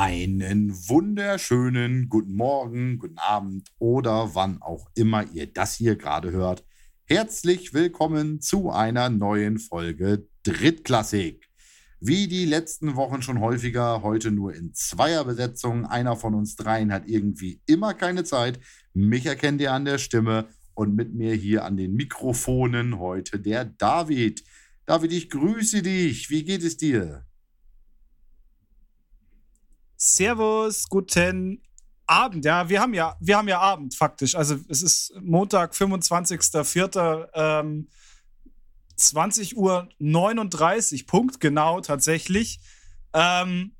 Einen wunderschönen guten Morgen, guten Abend oder wann auch immer ihr das hier gerade hört. Herzlich willkommen zu einer neuen Folge Drittklassik. Wie die letzten Wochen schon häufiger, heute nur in Zweierbesetzung. Einer von uns dreien hat irgendwie immer keine Zeit. Mich erkennt ihr an der Stimme und mit mir hier an den Mikrofonen heute der David. David, ich grüße dich. Wie geht es dir? Servus, guten Abend. Ja, wir haben ja, wir haben ja Abend faktisch. Also es ist Montag, 25.04. Ähm, 20 Uhr 39, Punkt genau tatsächlich. Ähm,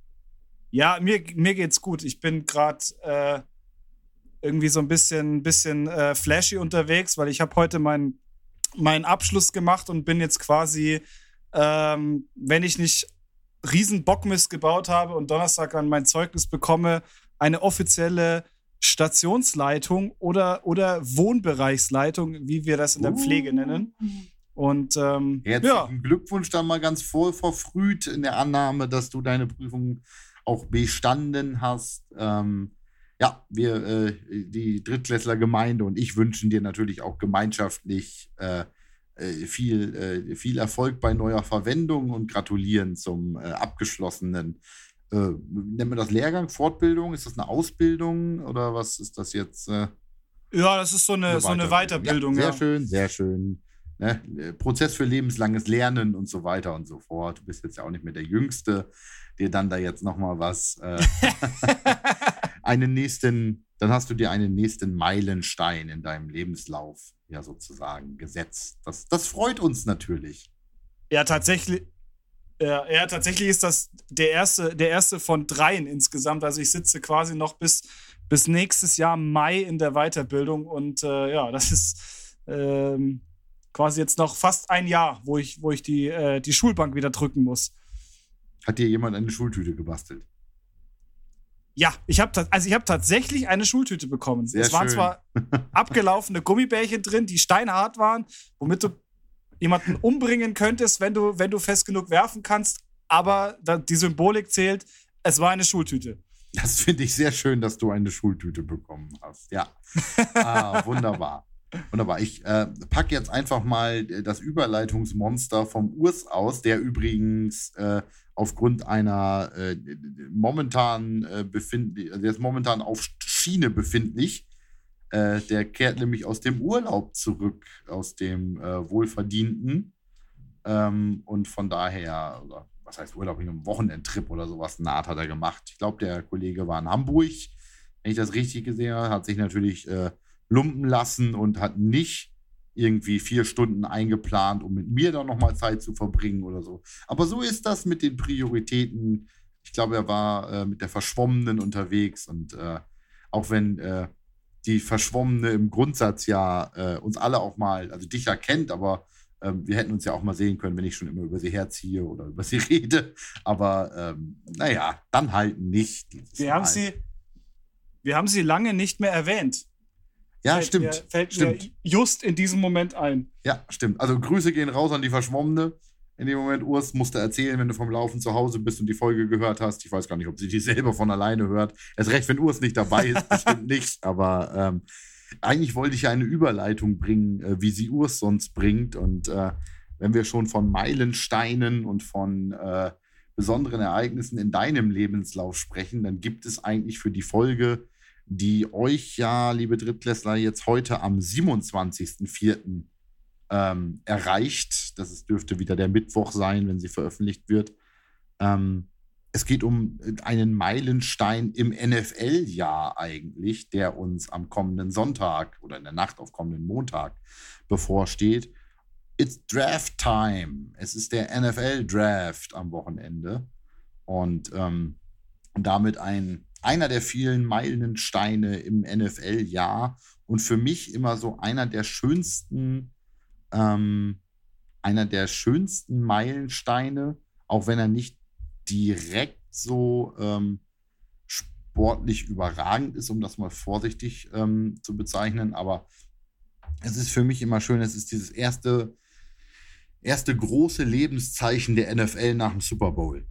ja, mir, mir geht's gut. Ich bin gerade äh, irgendwie so ein bisschen, bisschen äh, flashy unterwegs, weil ich habe heute meinen meinen Abschluss gemacht und bin jetzt quasi, ähm, wenn ich nicht riesen Bockmist gebaut habe und Donnerstag dann mein Zeugnis bekomme, eine offizielle Stationsleitung oder, oder Wohnbereichsleitung, wie wir das in der Pflege nennen. Und ähm, herzlichen ja. Glückwunsch dann mal ganz vor, verfrüht in der Annahme, dass du deine Prüfung auch bestanden hast. Ähm, ja, wir, äh, die Drittklässler-Gemeinde und ich wünschen dir natürlich auch gemeinschaftlich äh, viel, äh, viel Erfolg bei neuer Verwendung und gratulieren zum äh, abgeschlossenen. Äh, nennen wir das Lehrgang, Fortbildung? Ist das eine Ausbildung oder was ist das jetzt? Äh? ja, das ist so eine, eine so eine Weiterbildung. Ja, sehr ja. schön, sehr schön. Ne? Prozess für lebenslanges Lernen und so weiter und so fort. Du bist jetzt ja auch nicht mehr der Jüngste, der dann da jetzt nochmal was, äh, einen nächsten, dann hast du dir einen nächsten Meilenstein in deinem Lebenslauf ja sozusagen gesetzt. Das, das freut uns natürlich. Ja, tatsächlich. Ja, ja, tatsächlich ist das der erste, der erste von dreien insgesamt. Also ich sitze quasi noch bis, bis nächstes Jahr Mai in der Weiterbildung und äh, ja, das ist ähm, quasi jetzt noch fast ein Jahr, wo ich, wo ich die, äh, die Schulbank wieder drücken muss. Hat dir jemand eine Schultüte gebastelt? Ja, ich habe also ich habe tatsächlich eine Schultüte bekommen. Sehr es waren schön. zwar abgelaufene Gummibärchen drin, die steinhart waren, womit du jemanden umbringen könntest, wenn du wenn du fest genug werfen kannst, aber die Symbolik zählt. Es war eine Schultüte. Das finde ich sehr schön, dass du eine Schultüte bekommen hast. Ja, ah, wunderbar. Wunderbar. Ich äh, packe jetzt einfach mal das Überleitungsmonster vom Urs aus, der übrigens äh, aufgrund einer äh, momentan äh, befindlich, also ist momentan auf Schiene befindlich. Äh, der kehrt nämlich aus dem Urlaub zurück, aus dem äh, wohlverdienten. Ähm, und von daher, oder was heißt Urlaub, einem Wochenendtrip oder sowas, naht hat er gemacht. Ich glaube, der Kollege war in Hamburg, wenn ich das richtig gesehen habe, hat sich natürlich äh, lumpen lassen und hat nicht irgendwie vier Stunden eingeplant, um mit mir dann nochmal Zeit zu verbringen oder so. Aber so ist das mit den Prioritäten. Ich glaube, er war äh, mit der Verschwommenen unterwegs und äh, auch wenn äh, die Verschwommene im Grundsatz ja äh, uns alle auch mal, also dich ja kennt, aber ähm, wir hätten uns ja auch mal sehen können, wenn ich schon immer über sie herziehe oder über sie rede. Aber ähm, naja, dann halt nicht. Wir haben, sie, wir haben sie lange nicht mehr erwähnt. Ja, fällt stimmt. Mir, fällt stimmt. mir just in diesem Moment ein. Ja, stimmt. Also Grüße gehen raus an die Verschwommene. In dem Moment, Urs musste erzählen, wenn du vom Laufen zu Hause bist und die Folge gehört hast. Ich weiß gar nicht, ob sie die selber von alleine hört. Erst recht, wenn Urs nicht dabei ist, bestimmt nicht. Aber ähm, eigentlich wollte ich ja eine Überleitung bringen, äh, wie sie Urs sonst bringt. Und äh, wenn wir schon von Meilensteinen und von äh, besonderen Ereignissen in deinem Lebenslauf sprechen, dann gibt es eigentlich für die Folge die euch ja, liebe Drittklässler, jetzt heute am 27.04. Ähm, erreicht. Das ist, dürfte wieder der Mittwoch sein, wenn sie veröffentlicht wird. Ähm, es geht um einen Meilenstein im NFL-Jahr eigentlich, der uns am kommenden Sonntag oder in der Nacht auf kommenden Montag bevorsteht. It's Draft Time. Es ist der NFL-Draft am Wochenende. Und ähm, damit ein einer der vielen Meilensteine im NFL-Jahr und für mich immer so einer der schönsten, ähm, einer der schönsten Meilensteine, auch wenn er nicht direkt so ähm, sportlich überragend ist, um das mal vorsichtig ähm, zu bezeichnen, aber es ist für mich immer schön, es ist dieses erste, erste große Lebenszeichen der NFL nach dem Super Bowl.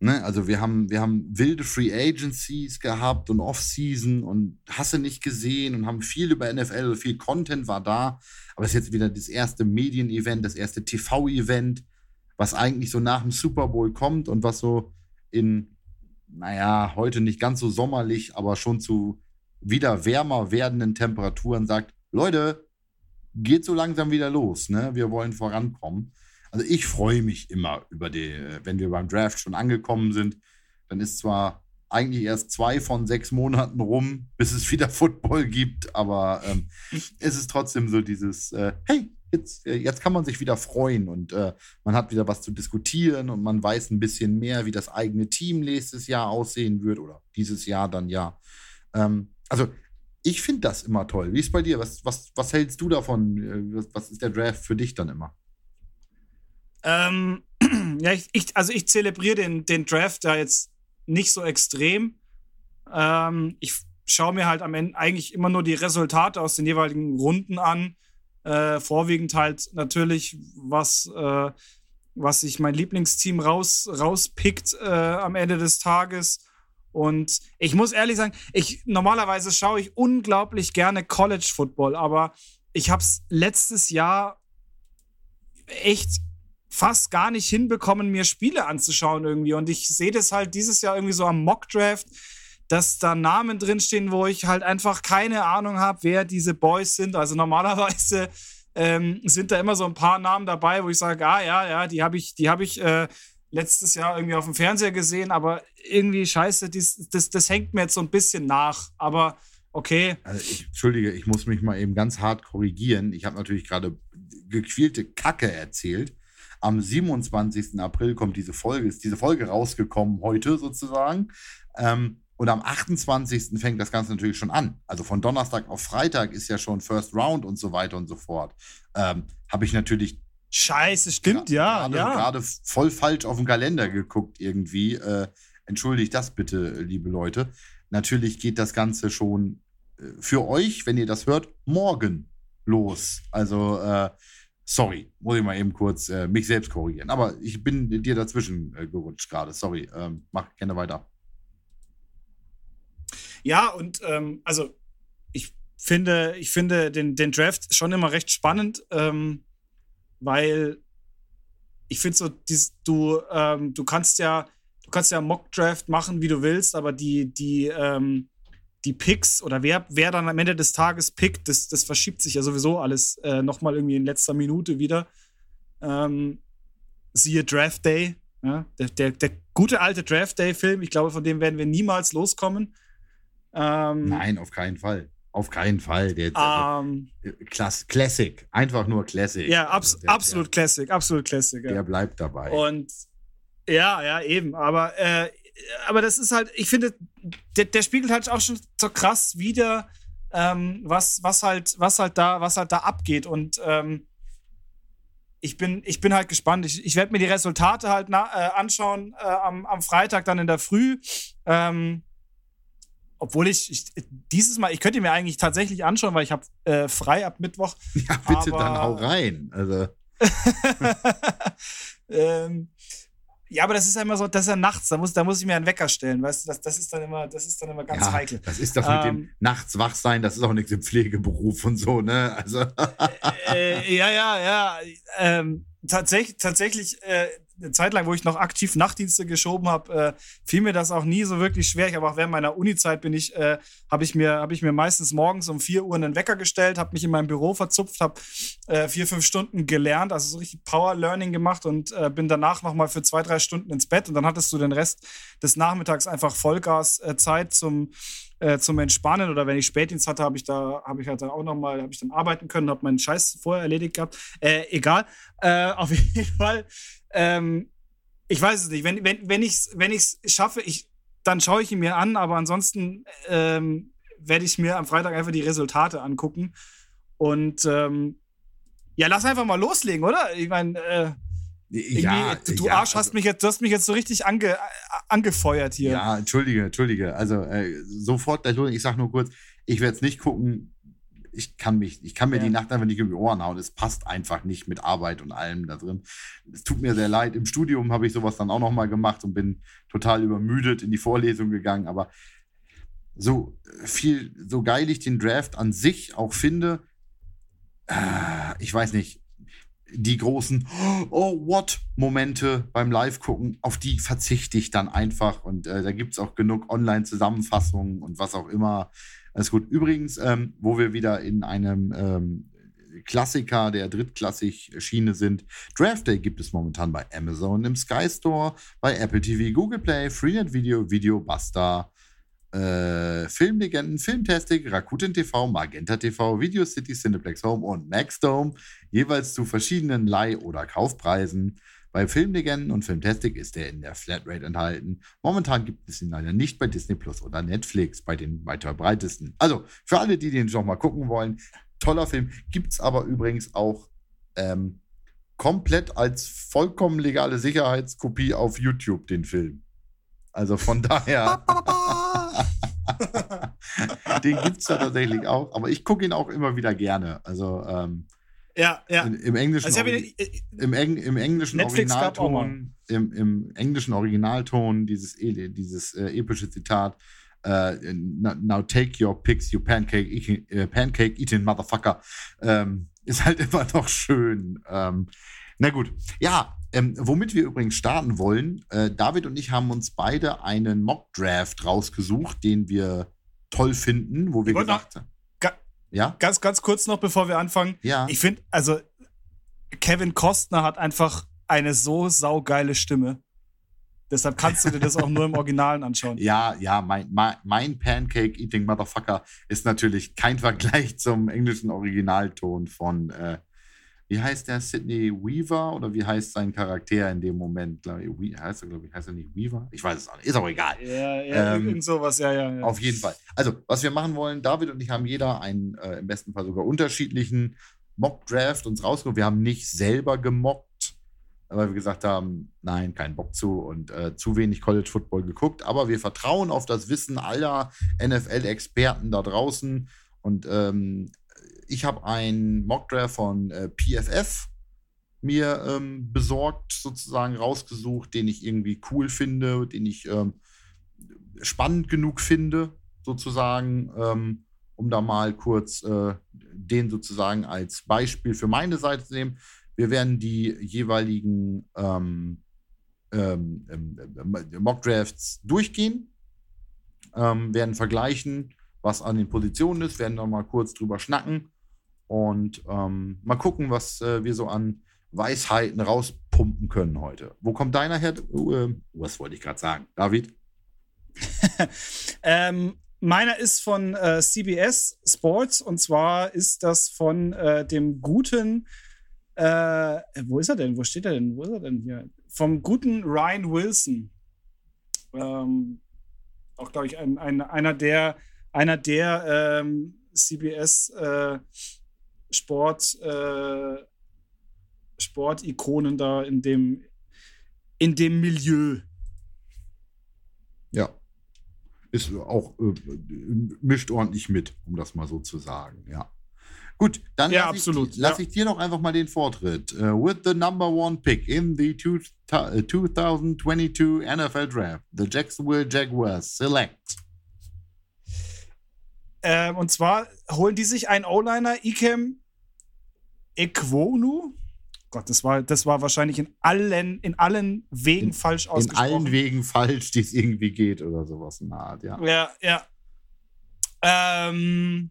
Ne? Also wir haben, wir haben wilde Free Agencies gehabt und Off-Season und hasse nicht gesehen und haben viel über NFL, viel Content war da. Aber es ist jetzt wieder das erste Medien-Event, das erste TV-Event, was eigentlich so nach dem Super Bowl kommt und was so in, naja, heute nicht ganz so sommerlich, aber schon zu wieder wärmer werdenden Temperaturen sagt, Leute, geht so langsam wieder los, ne? Wir wollen vorankommen. Also ich freue mich immer über die, wenn wir beim Draft schon angekommen sind, dann ist zwar eigentlich erst zwei von sechs Monaten rum, bis es wieder Football gibt, aber ähm, es ist trotzdem so dieses, äh, hey, jetzt, äh, jetzt kann man sich wieder freuen und äh, man hat wieder was zu diskutieren und man weiß ein bisschen mehr, wie das eigene Team nächstes Jahr aussehen wird oder dieses Jahr dann ja. Ähm, also ich finde das immer toll. Wie ist es bei dir? Was, was, was hältst du davon? Äh, was ist der Draft für dich dann immer? Ähm, ja, ich, ich, also ich zelebriere den, den Draft da jetzt nicht so extrem. Ähm, ich schaue mir halt am Ende eigentlich immer nur die Resultate aus den jeweiligen Runden an. Äh, vorwiegend halt natürlich, was, äh, was sich mein Lieblingsteam raus, rauspickt äh, am Ende des Tages. Und ich muss ehrlich sagen, ich normalerweise schaue ich unglaublich gerne College Football, aber ich habe es letztes Jahr echt fast gar nicht hinbekommen, mir Spiele anzuschauen irgendwie. Und ich sehe das halt dieses Jahr irgendwie so am Mockdraft, dass da Namen drinstehen, wo ich halt einfach keine Ahnung habe, wer diese Boys sind. Also normalerweise ähm, sind da immer so ein paar Namen dabei, wo ich sage, ah ja, ja, die habe ich, die habe ich äh, letztes Jahr irgendwie auf dem Fernseher gesehen, aber irgendwie scheiße, dies, das, das hängt mir jetzt so ein bisschen nach. Aber okay. Also ich, Entschuldige, ich muss mich mal eben ganz hart korrigieren. Ich habe natürlich gerade gequälte Kacke erzählt. Am 27. April kommt diese Folge, ist diese Folge rausgekommen heute sozusagen. Ähm, und am 28. fängt das Ganze natürlich schon an. Also von Donnerstag auf Freitag ist ja schon First Round und so weiter und so fort. Ähm, Habe ich natürlich. Scheiße, stimmt, ja. Gerade, ja. gerade voll falsch auf den Kalender geguckt irgendwie. Äh, entschuldigt das bitte, liebe Leute. Natürlich geht das Ganze schon äh, für euch, wenn ihr das hört, morgen los. Also äh, Sorry, muss ich mal eben kurz äh, mich selbst korrigieren. Aber ich bin dir dazwischen äh, gerutscht gerade. Sorry, ähm, mach gerne weiter. Ja, und ähm, also ich finde, ich finde den, den Draft schon immer recht spannend, ähm, weil ich finde so, dies, du, ähm, du kannst ja, du kannst ja Mock-Draft machen, wie du willst, aber die, die, ähm, die Picks oder wer, wer dann am Ende des Tages pickt, das, das verschiebt sich ja sowieso alles äh, nochmal irgendwie in letzter Minute wieder. Ähm, siehe Draft Day, ja? der, der, der gute alte Draft Day-Film, ich glaube, von dem werden wir niemals loskommen. Ähm, Nein, auf keinen Fall. Auf keinen Fall. Der, um, also, Klass, Classic. Einfach nur Classic. Ja, abs also absolut Classic. Absolut Classic. Ja. Der bleibt dabei. Und ja, ja, eben. Aber äh, aber das ist halt, ich finde, der, der spiegelt halt auch schon so krass wieder, ähm, was, was halt, was halt da, was halt da abgeht. Und ähm, ich bin, ich bin halt gespannt. Ich, ich werde mir die Resultate halt na, äh, anschauen äh, am, am Freitag dann in der Früh. Ähm, obwohl ich, ich, dieses Mal, ich könnte mir eigentlich tatsächlich anschauen, weil ich habe äh, frei ab Mittwoch. Ja, bitte aber, dann hau rein. Also. ähm, ja, aber das ist ja immer so, das ist ja nachts, da muss, da muss ich mir einen Wecker stellen, weißt du, das, das ist dann immer, das ist dann immer ganz ja, heikel. Das ist das ähm, mit dem ähm, nachts wach sein, das ist auch nichts im Pflegeberuf und so, ne? Also. äh, äh ja, ja, ja. Ähm, tatsächlich, tatsächlich, äh, eine Zeit lang, wo ich noch aktiv Nachtdienste geschoben habe, äh, fiel mir das auch nie so wirklich schwer. Ich habe auch während meiner Uni-Zeit bin ich, äh, habe ich mir, habe ich mir meistens morgens um 4 Uhr einen Wecker gestellt, habe mich in meinem Büro verzupft, habe äh, vier, fünf Stunden gelernt, also so richtig Power Learning gemacht und äh, bin danach nochmal für zwei, drei Stunden ins Bett und dann hattest du den Rest des Nachmittags einfach Vollgas-Zeit äh, zum äh, zum Entspannen oder wenn ich Spätdienst hatte, habe ich da habe ich halt auch noch mal habe ich dann arbeiten können, habe meinen Scheiß vorher erledigt gehabt. Äh, egal, äh, auf jeden Fall. Ähm, ich weiß es nicht. Wenn wenn wenn ich wenn ich es schaffe, ich dann schaue ich ihn mir an, aber ansonsten ähm, werde ich mir am Freitag einfach die Resultate angucken und ähm, ja, lass einfach mal loslegen, oder? Ich meine, äh, ja, du, du ja, Arsch hast also, mich jetzt, du hast mich jetzt so richtig ange, angefeuert hier. Ja, entschuldige, entschuldige. Also äh, sofort gleich los. Ich sag nur kurz, ich werde es nicht gucken. Ich kann mich, ich kann mir Ja. die Nacht einfach nicht um die Ohren hauen. Es passt einfach nicht mit Arbeit und allem da drin. Es tut mir sehr leid. Im Studium habe ich sowas dann auch noch mal gemacht und bin total übermüdet in die Vorlesung gegangen. Aber so viel, so geil ich den Draft an sich auch finde, äh, ich weiß nicht, die großen Oh, what Momente beim Live-Gucken, auf die verzichte ich dann einfach. Und äh, da gibt es auch genug Online-Zusammenfassungen und was auch immer. Alles gut. Übrigens, ähm, wo wir wieder in einem ähm, Klassiker der drittklassig Schiene sind. Draft Day gibt es momentan bei Amazon im Sky Store, bei Apple TV, Google Play, Freenet Video, Video Basta, äh, Filmlegenden, Filmtastic, Rakuten TV, Magenta TV, Video City, Cineplex Home und Maxdome, jeweils zu verschiedenen Leih- oder Kaufpreisen. Bei Filmlegenden und Filmtastic ist er in der Flatrate enthalten. Momentan gibt es ihn leider nicht bei Disney Plus oder Netflix, bei den weiter breitesten. Also, für alle, die den noch mal gucken wollen, toller Film. Gibt es aber übrigens auch ähm, komplett als vollkommen legale Sicherheitskopie auf YouTube, den Film. Also von daher. den gibt es ja tatsächlich auch, aber ich gucke ihn auch immer wieder gerne. Also ähm, Ja, ja. in, im englischen, Also ich Origi- ihn- im, Eng, im englischen Netflix Originalton, im, im englischen Originalton dieses, dieses äh, epische Zitat. Äh, now, take your picks, you pancake eating, äh, pancake eating motherfucker. Ähm, ist halt immer noch schön. Ähm, na gut. Ja, ähm, womit wir übrigens starten wollen, äh, David und ich haben uns beide einen Mock-Draft rausgesucht, den wir toll finden, wo wir noch- gesagt haben. Ja, ganz, ganz kurz noch, bevor wir anfangen. ja. Ich finde, also Kevin Costner hat einfach eine so saugeile Stimme. Deshalb kannst du dir das auch nur im Originalen anschauen. Ja, ja, mein, mein, mein Pancake Eating Motherfucker ist natürlich kein Vergleich zum englischen Originalton von, äh, wie heißt der, Sidney Weaver oder wie heißt sein Charakter in dem Moment? Glaub ich, We- heißt er, glaube ich, heißt er nicht Weaver? Ich weiß es auch nicht, ist auch egal. Ja, ja, Ähm, sowas, ja, ja. ja. Auf jeden Fall. Also, was wir machen wollen, David und ich haben jeder einen äh, im besten Fall sogar unterschiedlichen Mock-Draft uns rausgeholt. Wir haben nicht selber gemockt, weil wir gesagt haben, nein, kein Bock zu und äh, zu wenig College Football geguckt. Aber wir vertrauen auf das Wissen aller NFL-Experten da draußen. Und ähm, ich habe einen Mock-Draft von äh, PFF mir ähm, besorgt, sozusagen rausgesucht, den ich irgendwie cool finde, den ich ähm, spannend genug finde, sozusagen, ähm, um da mal kurz äh, den sozusagen als Beispiel für meine Seite zu nehmen. Wir werden die jeweiligen ähm, ähm, ähm, Mock-Drafts durchgehen, werden vergleichen, was an den Positionen ist, werden noch mal kurz drüber schnacken und ähm, mal gucken, was äh, wir so an Weisheiten rauspumpen können heute. Wo kommt deiner her? Äh, was wollte ich gerade sagen? David? Ähm, meiner ist von äh, CBS Sports und zwar ist das von äh, dem guten, äh, wo ist er denn? Wo steht er denn? Wo ist er denn hier? Vom guten Ryan Wilson. Ähm, auch, glaube ich, ein, ein, einer der, einer der ähm, CBS äh, Sport, äh, Sportikonen da in dem, in dem Milieu. Ja. Ist auch, äh, mischt ordentlich mit, um das mal so zu sagen, ja. Gut, dann Ja, lass absolut, Ich, lass ja. ich dir doch einfach mal den Vortritt. Uh, with the number one pick in the two, uh, 2022 NFL Draft, the Jacksonville Jaguars select. Ähm, und zwar holen die sich einen O-Liner, Ikem Ekwonu. Gott, das war, das war wahrscheinlich in allen, in allen Wegen In- falsch In ausgesprochen. allen Wegen falsch, die es irgendwie geht oder sowas in der Art, ja. Ja, ja. Ähm,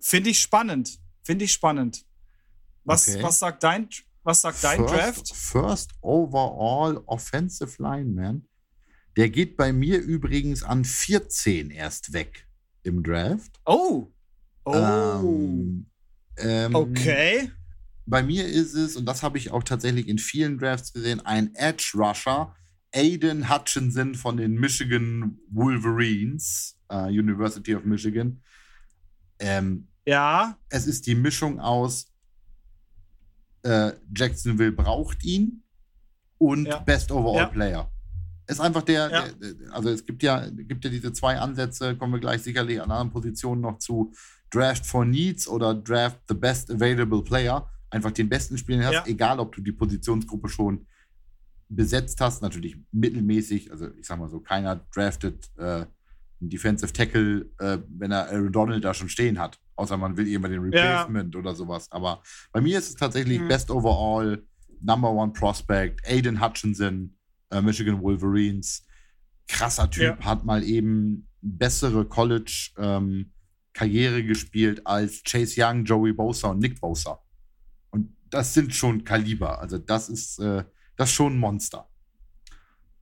Finde ich spannend. Finde ich spannend. Was, Okay. was sagt dein, was sagt dein first, Draft? First overall offensive lineman. Der geht bei mir übrigens an 14 erst weg im Draft. Oh. Oh. Ähm, ähm, okay. Bei mir ist es, und das habe ich auch tatsächlich in vielen Drafts gesehen, ein Edge Rusher, Aiden Hutchinson von den Michigan Wolverines, äh, University of Michigan. Ähm, Ja. es ist die Mischung aus äh, Jacksonville braucht ihn und Ja. Best Overall Ja. Player. Ist einfach der, Ja. der, also es gibt ja, gibt ja diese zwei Ansätze, kommen wir gleich sicherlich an anderen Positionen noch zu. Draft for Needs oder Draft the Best Available Player, einfach den besten Spieler hast, Ja. egal ob du die Positionsgruppe schon besetzt hast, natürlich mittelmäßig, also ich sag mal so, keiner draftet äh, einen Defensive Tackle, äh, wenn er Aaron Donald da schon stehen hat. Außer man will irgendwann den Ja. Replacement oder sowas. Aber bei mir ist es tatsächlich Mhm. Best Overall, Number One Prospect, Aiden Hutchinson, äh, Michigan Wolverines. Krasser Typ, Ja. hat mal eben bessere College-Karriere gespielt als Chase Young, Joey Bosa und Nick Bosa. Das sind schon Kaliber. Also das ist, äh, das ist schon ein Monster.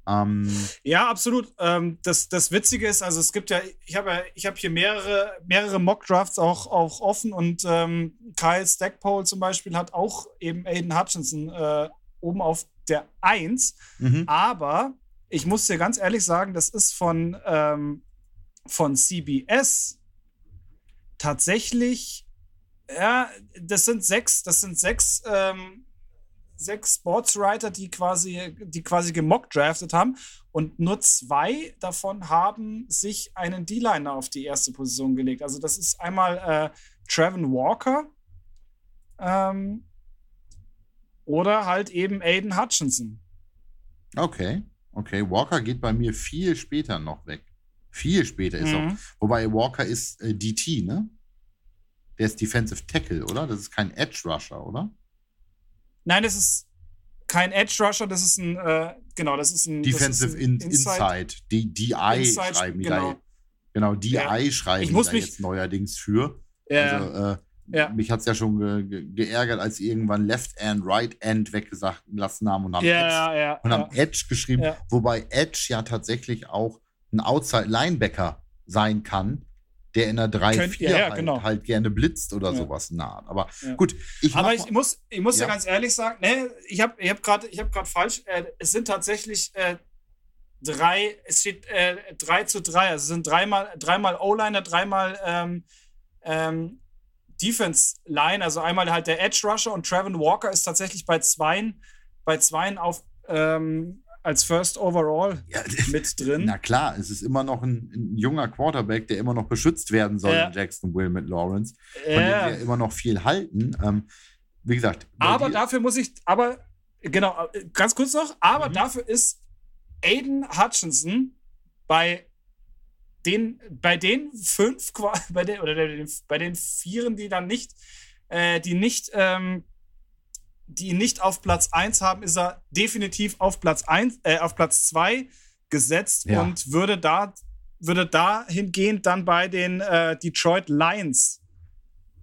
Ähm, Ja, absolut. Ähm, das, das Witzige ist, also es gibt ja, ich habe ja, ich habe hier mehrere, mehrere Mock-Drafts auch, auch offen und ähm, Kyle Stackpole zum Beispiel hat auch eben Aiden Hutchinson äh, oben auf der 1. mhm. Aber ich muss dir ganz ehrlich sagen, das ist von, ähm, von CBS tatsächlich, ja, das sind sechs, das sind sechs, ähm, sechs Sportswriter, die quasi, die quasi gemockt draftet haben. Und nur zwei davon haben sich einen D-Liner auf die erste Position gelegt. Also das ist einmal äh, Trevin Walker ähm, oder halt eben Aiden Hutchinson. Okay, okay. Walker geht bei mir viel später noch weg. Viel später ist Mhm. auch. Wobei Walker ist äh, DT, ne? Der ist Defensive Tackle, oder? Das ist kein Edge Rusher, oder? Nein, das ist kein Edge Rusher, das ist ein, äh, genau, das ist ein Defensive ist in, ein Inside. Die DI Inside, schreiben die genau. da. Genau, DI Ja. schreiben Ich die muss da mich- jetzt neuerdings für. Ja, Also, äh, Ja. Mich hat es ja schon ge ge geärgert, als sie irgendwann Left End, Right End weggesagt lassen haben und haben ja, Edge ja, und haben Edge geschrieben, wobei Edge ja tatsächlich auch ein Outside-Linebacker sein kann, der in der 3-4 Könnt- ja, ja, halt, genau. halt gerne blitzt oder Ja. sowas nah. Aber gut, ich Aber ich muss, ich muss ja. Ganz ehrlich sagen, ne, ich habe ich hab gerade hab falsch, äh, es sind tatsächlich äh, drei, es steht äh, drei zu drei, also es sind dreimal, dreimal O-Liner, dreimal ähm, ähm, Defense Line, also einmal halt der Edge Rusher und Trevin Walker ist tatsächlich bei zweien, bei zweien auf ähm, als First Overall ja, mit drin. na klar, es ist immer noch ein, ein junger Quarterback, der immer noch beschützt werden soll Ja. in Jacksonville mit Lawrence, von dem Ja. wir immer noch viel halten. Ähm, wie gesagt, bei Aber dafür muss ich, aber genau, äh, ganz kurz noch, aber Mhm. dafür ist Aiden Hutchinson bei den, bei den fünf, bei den, oder den, bei den Vieren, die dann nicht, äh, die nicht, ähm, die ihn nicht auf Platz 1 haben, ist er definitiv auf Platz 1, äh, auf Platz 2 gesetzt Ja. und würde da, würde dahingehend dann bei den äh, Detroit Lions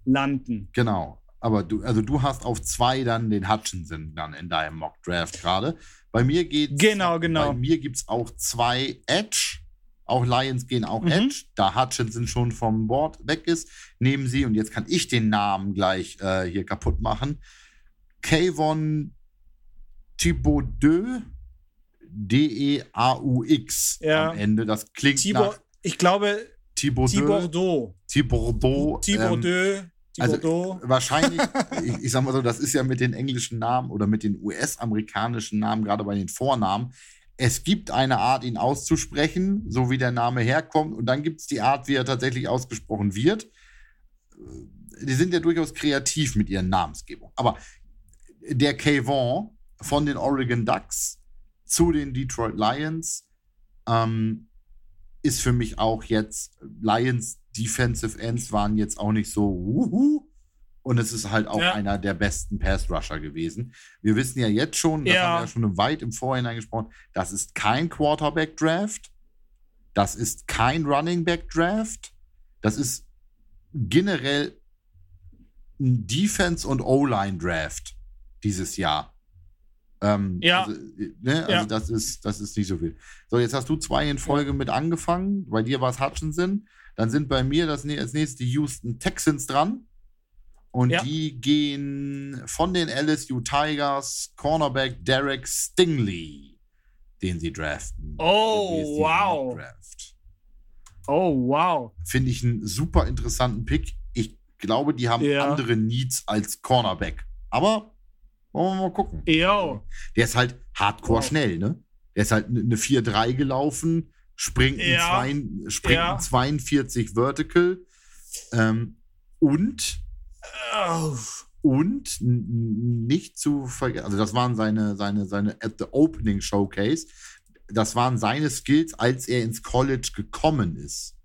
landen. Genau. Aber du, also du hast auf zwei dann den Hutchinson dann in deinem Mock Draft gerade. Bei mir geht's. Genau, genau. Bei mir gibt es auch zwei Edge. Auch Lions gehen auch Mhm. Edge. Da Hutchinson schon vom Board weg ist, nehmen sie, und jetzt kann ich den Namen gleich äh, hier kaputt machen. Kayvon Thibaudeux, D-E-A-U-X Ja. am Ende. Das klingt Tibor, nach ich glaube, Thibaudeux. Thibaudot. Thibaudot. ähm, also- wahrscheinlich, ich, ich sag mal so, das ist ja mit den englischen Namen oder mit den US-amerikanischen Namen, gerade bei den Vornamen. Es gibt eine Art, ihn auszusprechen, so wie der Name herkommt, und dann gibt es die Art, wie er tatsächlich ausgesprochen wird. Äh, Die sind ja durchaus kreativ mit ihren Namensgebungen. Aber der Kayvon von den Oregon Ducks zu den Detroit Lions ähm, ist für mich auch jetzt Lions Defensive Ends waren jetzt auch nicht so wuhu. Und es ist halt auch Ja. einer der besten Pass Rusher gewesen. Wir wissen ja jetzt schon, das Ja. haben wir ja schon weit im Vorhinein gesprochen, das ist kein Quarterback Draft. Das ist kein Running Back Draft. Das ist generell ein Defense- und O-Line Draft dieses Jahr. Ähm, Ja. Also, ne, also Ja. das, ist, das ist nicht so viel. So, jetzt hast du zwei in Folge mit angefangen. Bei dir war es Hutchinson. Dann sind bei mir das, als nächstes die Houston Texans dran. Und Ja. die gehen von den LSU Tigers Cornerback Derek Stingley, den sie draften. Oh, wow. Draft. Oh, wow. Finde ich einen super interessanten Pick. Ich glaube, die haben Ja. andere Needs als Cornerback. Aber wollen wir mal gucken. Yo. Der ist halt hardcore Wow. schnell, ne? Der ist halt eine 4-3 gelaufen, springt, Ja. ein, zwei, springt Ja. ein 42 Vertical. Ähm, Und Oh. und nicht zu vergessen, also das waren seine, seine, seine at the Opening Showcase, das waren seine Skills, als er ins College gekommen ist.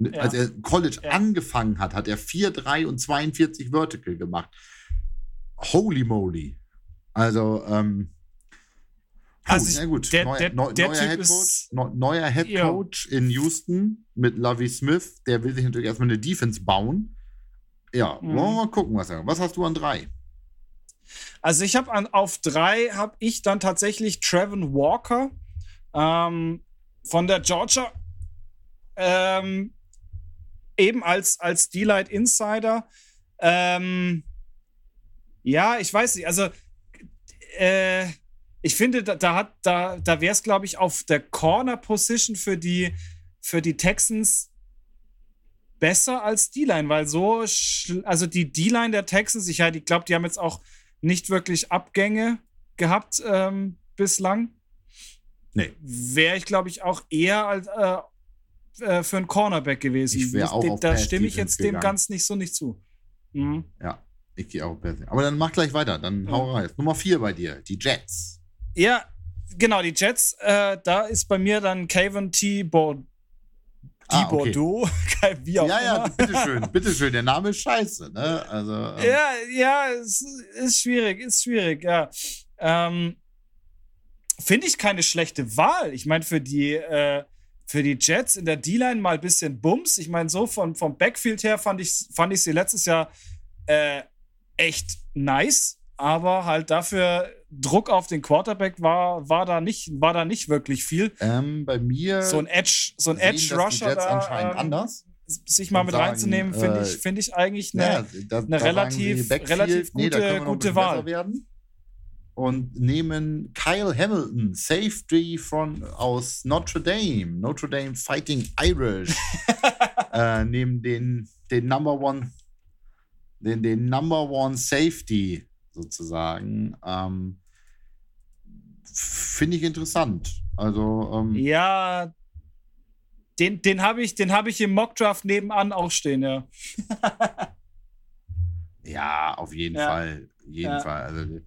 N- Ja. Als er College angefangen hat, hat er 4, 3 und 42 Vertical gemacht. Holy moly. Also, ähm, puh, Also ich- na gut, der- neuer, der- neu- der neuer Typ Head ist- Coach, neu- neuer Head Ja. Coach in Houston mit Lovey Smith, der will sich natürlich erstmal eine Defense bauen. Ja, Mhm. wollen wir mal gucken, was er. Was hast du an drei? Also ich habe auf drei habe ich dann tatsächlich Trevin Walker ähm, von der Georgia ähm, eben als als D-Light Insider. Ähm, ja, ich weiß nicht. Also äh, ich finde, da, da hat da da wäre es glaube ich auf der Corner Position für die für die Texans besser als D-Line, weil so, also die D-Line der Texans, ich, ich glaube, die haben jetzt auch nicht wirklich Abgänge gehabt ähm, bislang. Nee. Wäre ich, glaube ich, auch eher als, äh, äh, für einen Cornerback gewesen. Ich wär auch Dem- auf da stimme ich jetzt dem gegangen. ganz nicht so nicht zu. Mhm. Ja, ich gehe auch besser. Aber dann mach gleich weiter, dann Ja. hau rein. Nummer vier bei dir, die Jets. Ja, genau, die Jets, äh, da ist bei mir dann Kevin T. Bordeaux. Ah, okay. Bordeaux, wie auch Ja, ja, immer. bitteschön, bitteschön. Der Name ist scheiße, ne? Also, ähm, Ja, ja, es ist schwierig, ist schwierig, ja. Ähm, Finde ich keine schlechte Wahl. Ich meine, für die, äh, für die Jets in der D-Line mal ein bisschen Bums. Ich meine, so von, vom Backfield her fand ich, fand ich sie letztes Jahr äh, echt nice, aber halt dafür Druck auf den Quarterback war, war, da, nicht, war da nicht wirklich viel. ähm, bei mir So ein Edge, so ein Edge das Rusher Jets da, anscheinend ähm, anders. sich mal mit sagen, reinzunehmen, finde äh, ich, find ich eigentlich eine Ja, da, eine relativ- sie relativ nee, gute- ein gute Wahl. werden. Und nehmen Kyle Hamilton, Safety von, aus Notre Dame, Notre Dame Fighting Irish, äh, nehmen den, den Number One, den, den Number One Safety sozusagen. Ähm, Finde ich interessant. Also, ähm, Ja, den, den habe ich, den ich im Mockdraft nebenan auch stehen, ja. Ja, auf jeden Ja. Fall. Jeden Ja. Fall. Also,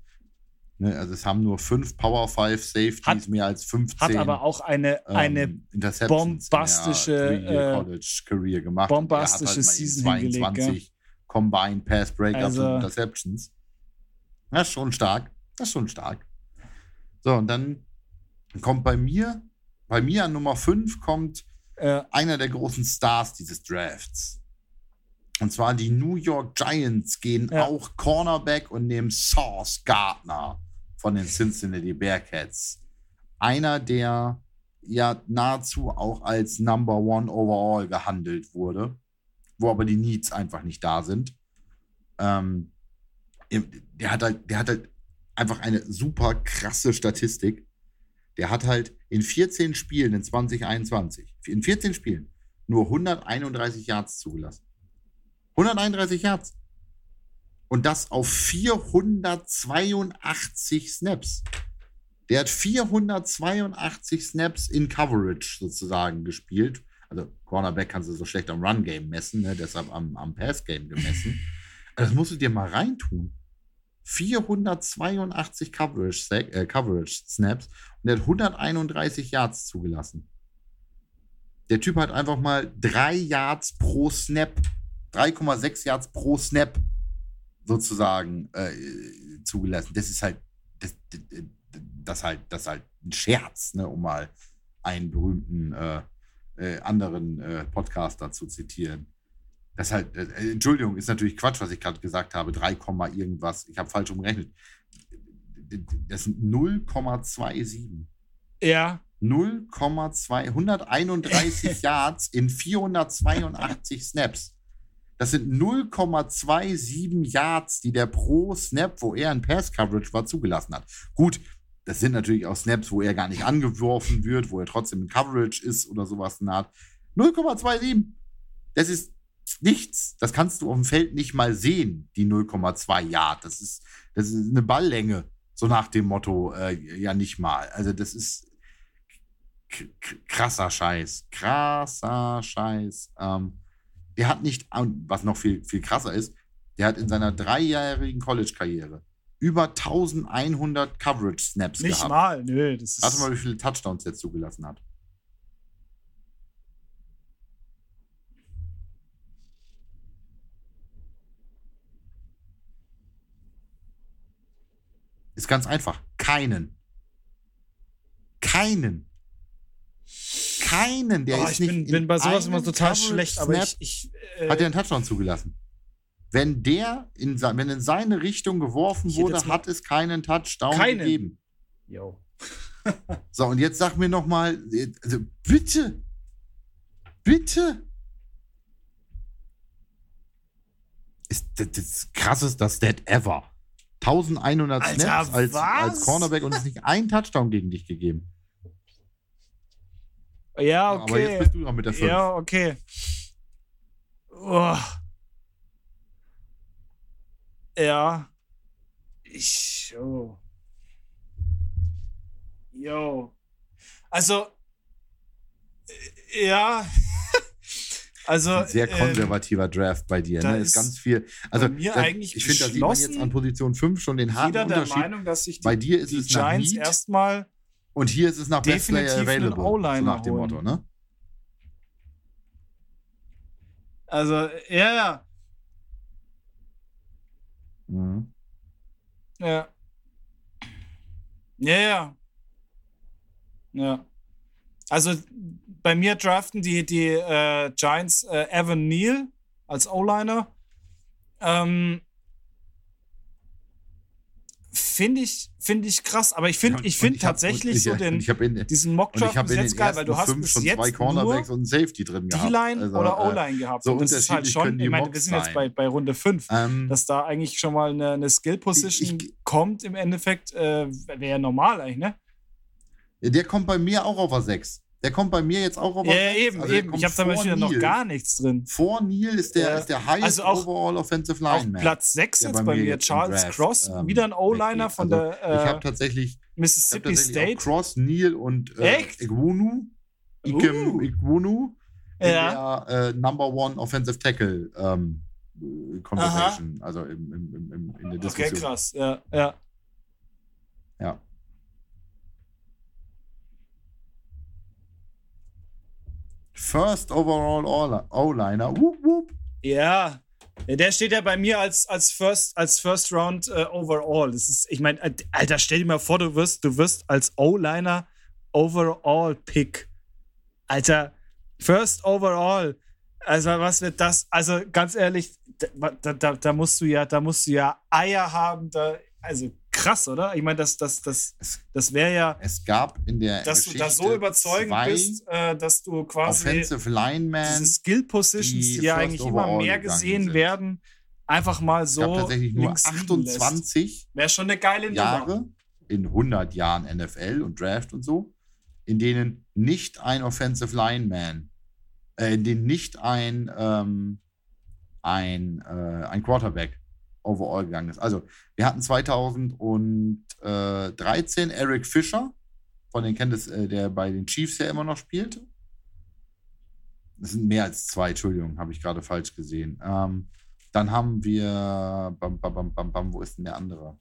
ne, also es haben nur fünf Power 5 Safeties, Hat- mehr als 15 Hat aber auch eine, ähm, eine bombastische, der äh, College Career gemacht. bombastische halt Season mal eben hingelegt, 22 Combined Pass Breakups Also- und Interceptions. Das ist schon stark. Das ist schon stark. So, und dann kommt bei mir, bei mir an Nummer 5 kommt äh, einer der großen Stars dieses Drafts. Und zwar die New York Giants gehen Ja. auch Cornerback und nehmen Sauce Gardner von den Cincinnati Bearcats. Einer, der ja nahezu auch als Number One overall gehandelt wurde, wo aber die Needs einfach nicht da sind. Ähm, der, hat halt, der hat halt einfach eine super krasse Statistik. Der hat halt in 14 Spielen in 2021, in 14 Spielen, nur 131 Yards zugelassen. 131 Yards. Und das auf 482 Snaps. Der hat 482 Snaps in Coverage sozusagen gespielt. Also Cornerback kannst du so schlecht am Run-Game messen, ne? deshalb am, am Pass-Game gemessen. Also das musst du dir mal reintun. 482 Coverage, äh, Coverage Snaps und er hat 131 Yards zugelassen. Der Typ hat einfach mal 3 Yards pro Snap, 3,6 Yards pro Snap sozusagen äh, zugelassen. Das ist halt, das, das, halt, das halt ein Scherz, ne, um mal einen berühmten äh, äh, anderen äh, Podcaster zu zitieren. Das halt, äh, Entschuldigung, ist natürlich Quatsch, was ich gerade gesagt habe. 3, Komma irgendwas. Ich habe falsch umgerechnet. Das sind 0,27. ja, 0,2, 131 Yards in 482 Snaps. Das sind 0,27 Yards, die der pro Snap, wo er in Pass-Coverage war, zugelassen hat. Gut, das sind natürlich auch Snaps, wo er gar nicht angeworfen wird, wo er trotzdem in Coverage ist oder sowas in Art. 0,27. Das ist nichts. Das kannst du auf dem Feld nicht mal sehen, die 0,2 Yard. Das ist, das ist eine Balllänge, so nach dem Motto, äh, ja nicht mal. Also das ist krasser Scheiß. Krasser Scheiß. Ähm, der hat nicht, was noch viel, viel krasser ist, der hat in seiner dreijährigen College-Karriere über 1100 Coverage-Snaps Nicht gehabt. mal, nö. Das ist Warte mal, wie viele Touchdowns er zugelassen hat. Ist ganz einfach. Keinen. Keinen. Keinen. Der oh, ist ich nicht bin, in bin bei sowas immer total Coverage schlecht, aber Snap ich. ich äh, hat er einen Touchdown zugelassen. Wenn der in, wenn in seine Richtung geworfen wurde, hat es keinen Touchdown Keinen? gegeben. yo. So, und jetzt sag mir noch mal, also bitte, bitte. Ist das, das krasseste Stat ever. 1100 Alter, Snaps als, als Cornerback und es nicht ein Touchdown gegen dich gegeben. Ja, Aber jetzt okay. bist du dran mit der 5. Ja, okay. Oh. Ja. Ich. Oh. Yo. Also. äh, Ja. also. Ein sehr ähm, konservativer Draft bei dir. Ne? Ist ist ganz viel. Also, bei mir das, eigentlich ich finde, da sieht man jetzt an Position 5 schon den harten jeder der Unterschied. Meinung, dass sich die, Bei dir ist die es Giants erstmal. und hier ist es nach Best Player Available. So nach dem holen. Motto, ne? Also, ja, ja. Mhm. Ja. Ja, ja. Ja. Also bei mir draften die, die äh, Giants äh, Evan Neal als O-Liner. Ähm, finde ich, finde ich krass, aber ich finde ich finde tatsächlich ich, so den, ich in, diesen Mock-Draft bis jetzt geil, weil du hast bis schon jetzt zwei Cornerbacks nur und Safety drin gehabt. D-Line Also, oder äh, O-Line gehabt. so und das ist halt schon, ich meine, wir sind jetzt bei, bei Runde 5. Ähm, dass da eigentlich schon mal eine, eine Skill-Position kommt im Endeffekt, äh, wäre ja normal eigentlich, ne? der kommt bei mir auch auf der 6. Der kommt bei mir jetzt auch auf Ja, ja, 6. eben, Also eben. Ich habe da wieder noch gar nichts drin. Vor Neil ist der, Ja. ist der highest Also auch- overall offensive Auf lineman. Platz 6 der jetzt bei bei mir jetzt Charles Draft, Cross, ähm, wieder ein O-Liner von Also, der ich äh, habe tatsächlich, ich hab Mississippi tatsächlich State. Cross, Neil und äh? Igwunu. Ikem Uh. Igwunu in Ja. der äh, Number One Offensive Tackle ähm, äh, Conversation, also im, im, im, in der Okay, Diskussion. krass. Ja, ja. Ja. First overall All- O-Liner. Ja. Der steht ja bei mir als, als First, als First Round äh, Overall. Das ist, ich meine, Alter, stell dir mal vor, du wirst, du wirst als O-Liner Overall Pick. Alter, First Overall. Also, was wird das? Also, ganz ehrlich, da, da, da musst du ja, da musst du ja Eier haben. Da, also krass, oder? Ich meine, das, das, das, das wäre ja, Es gab in der dass du Geschichte da so überzeugend bist, äh, dass du quasi Offensive Linemen, diese Skill Positions, die die, ja eigentlich immer mehr gesehen sind. werden, einfach mal es gab so tatsächlich nur links liegen lässt. 28 Wäre schon eine geile Nummer. Jahre in 100 Jahren NFL und Draft und so, in denen nicht ein Offensive Lineman, äh, in denen nicht ein, ähm, ein, äh, ein Quarterback overall gegangen ist. Also, wir hatten 2013 Eric Fischer, von den Kenntnis, äh, der bei den Chiefs ja immer noch spielt. Das sind mehr als zwei, Entschuldigung, habe ich gerade falsch gesehen. Ähm, dann haben wir, bam, bam, bam, bam, wo ist denn der andere?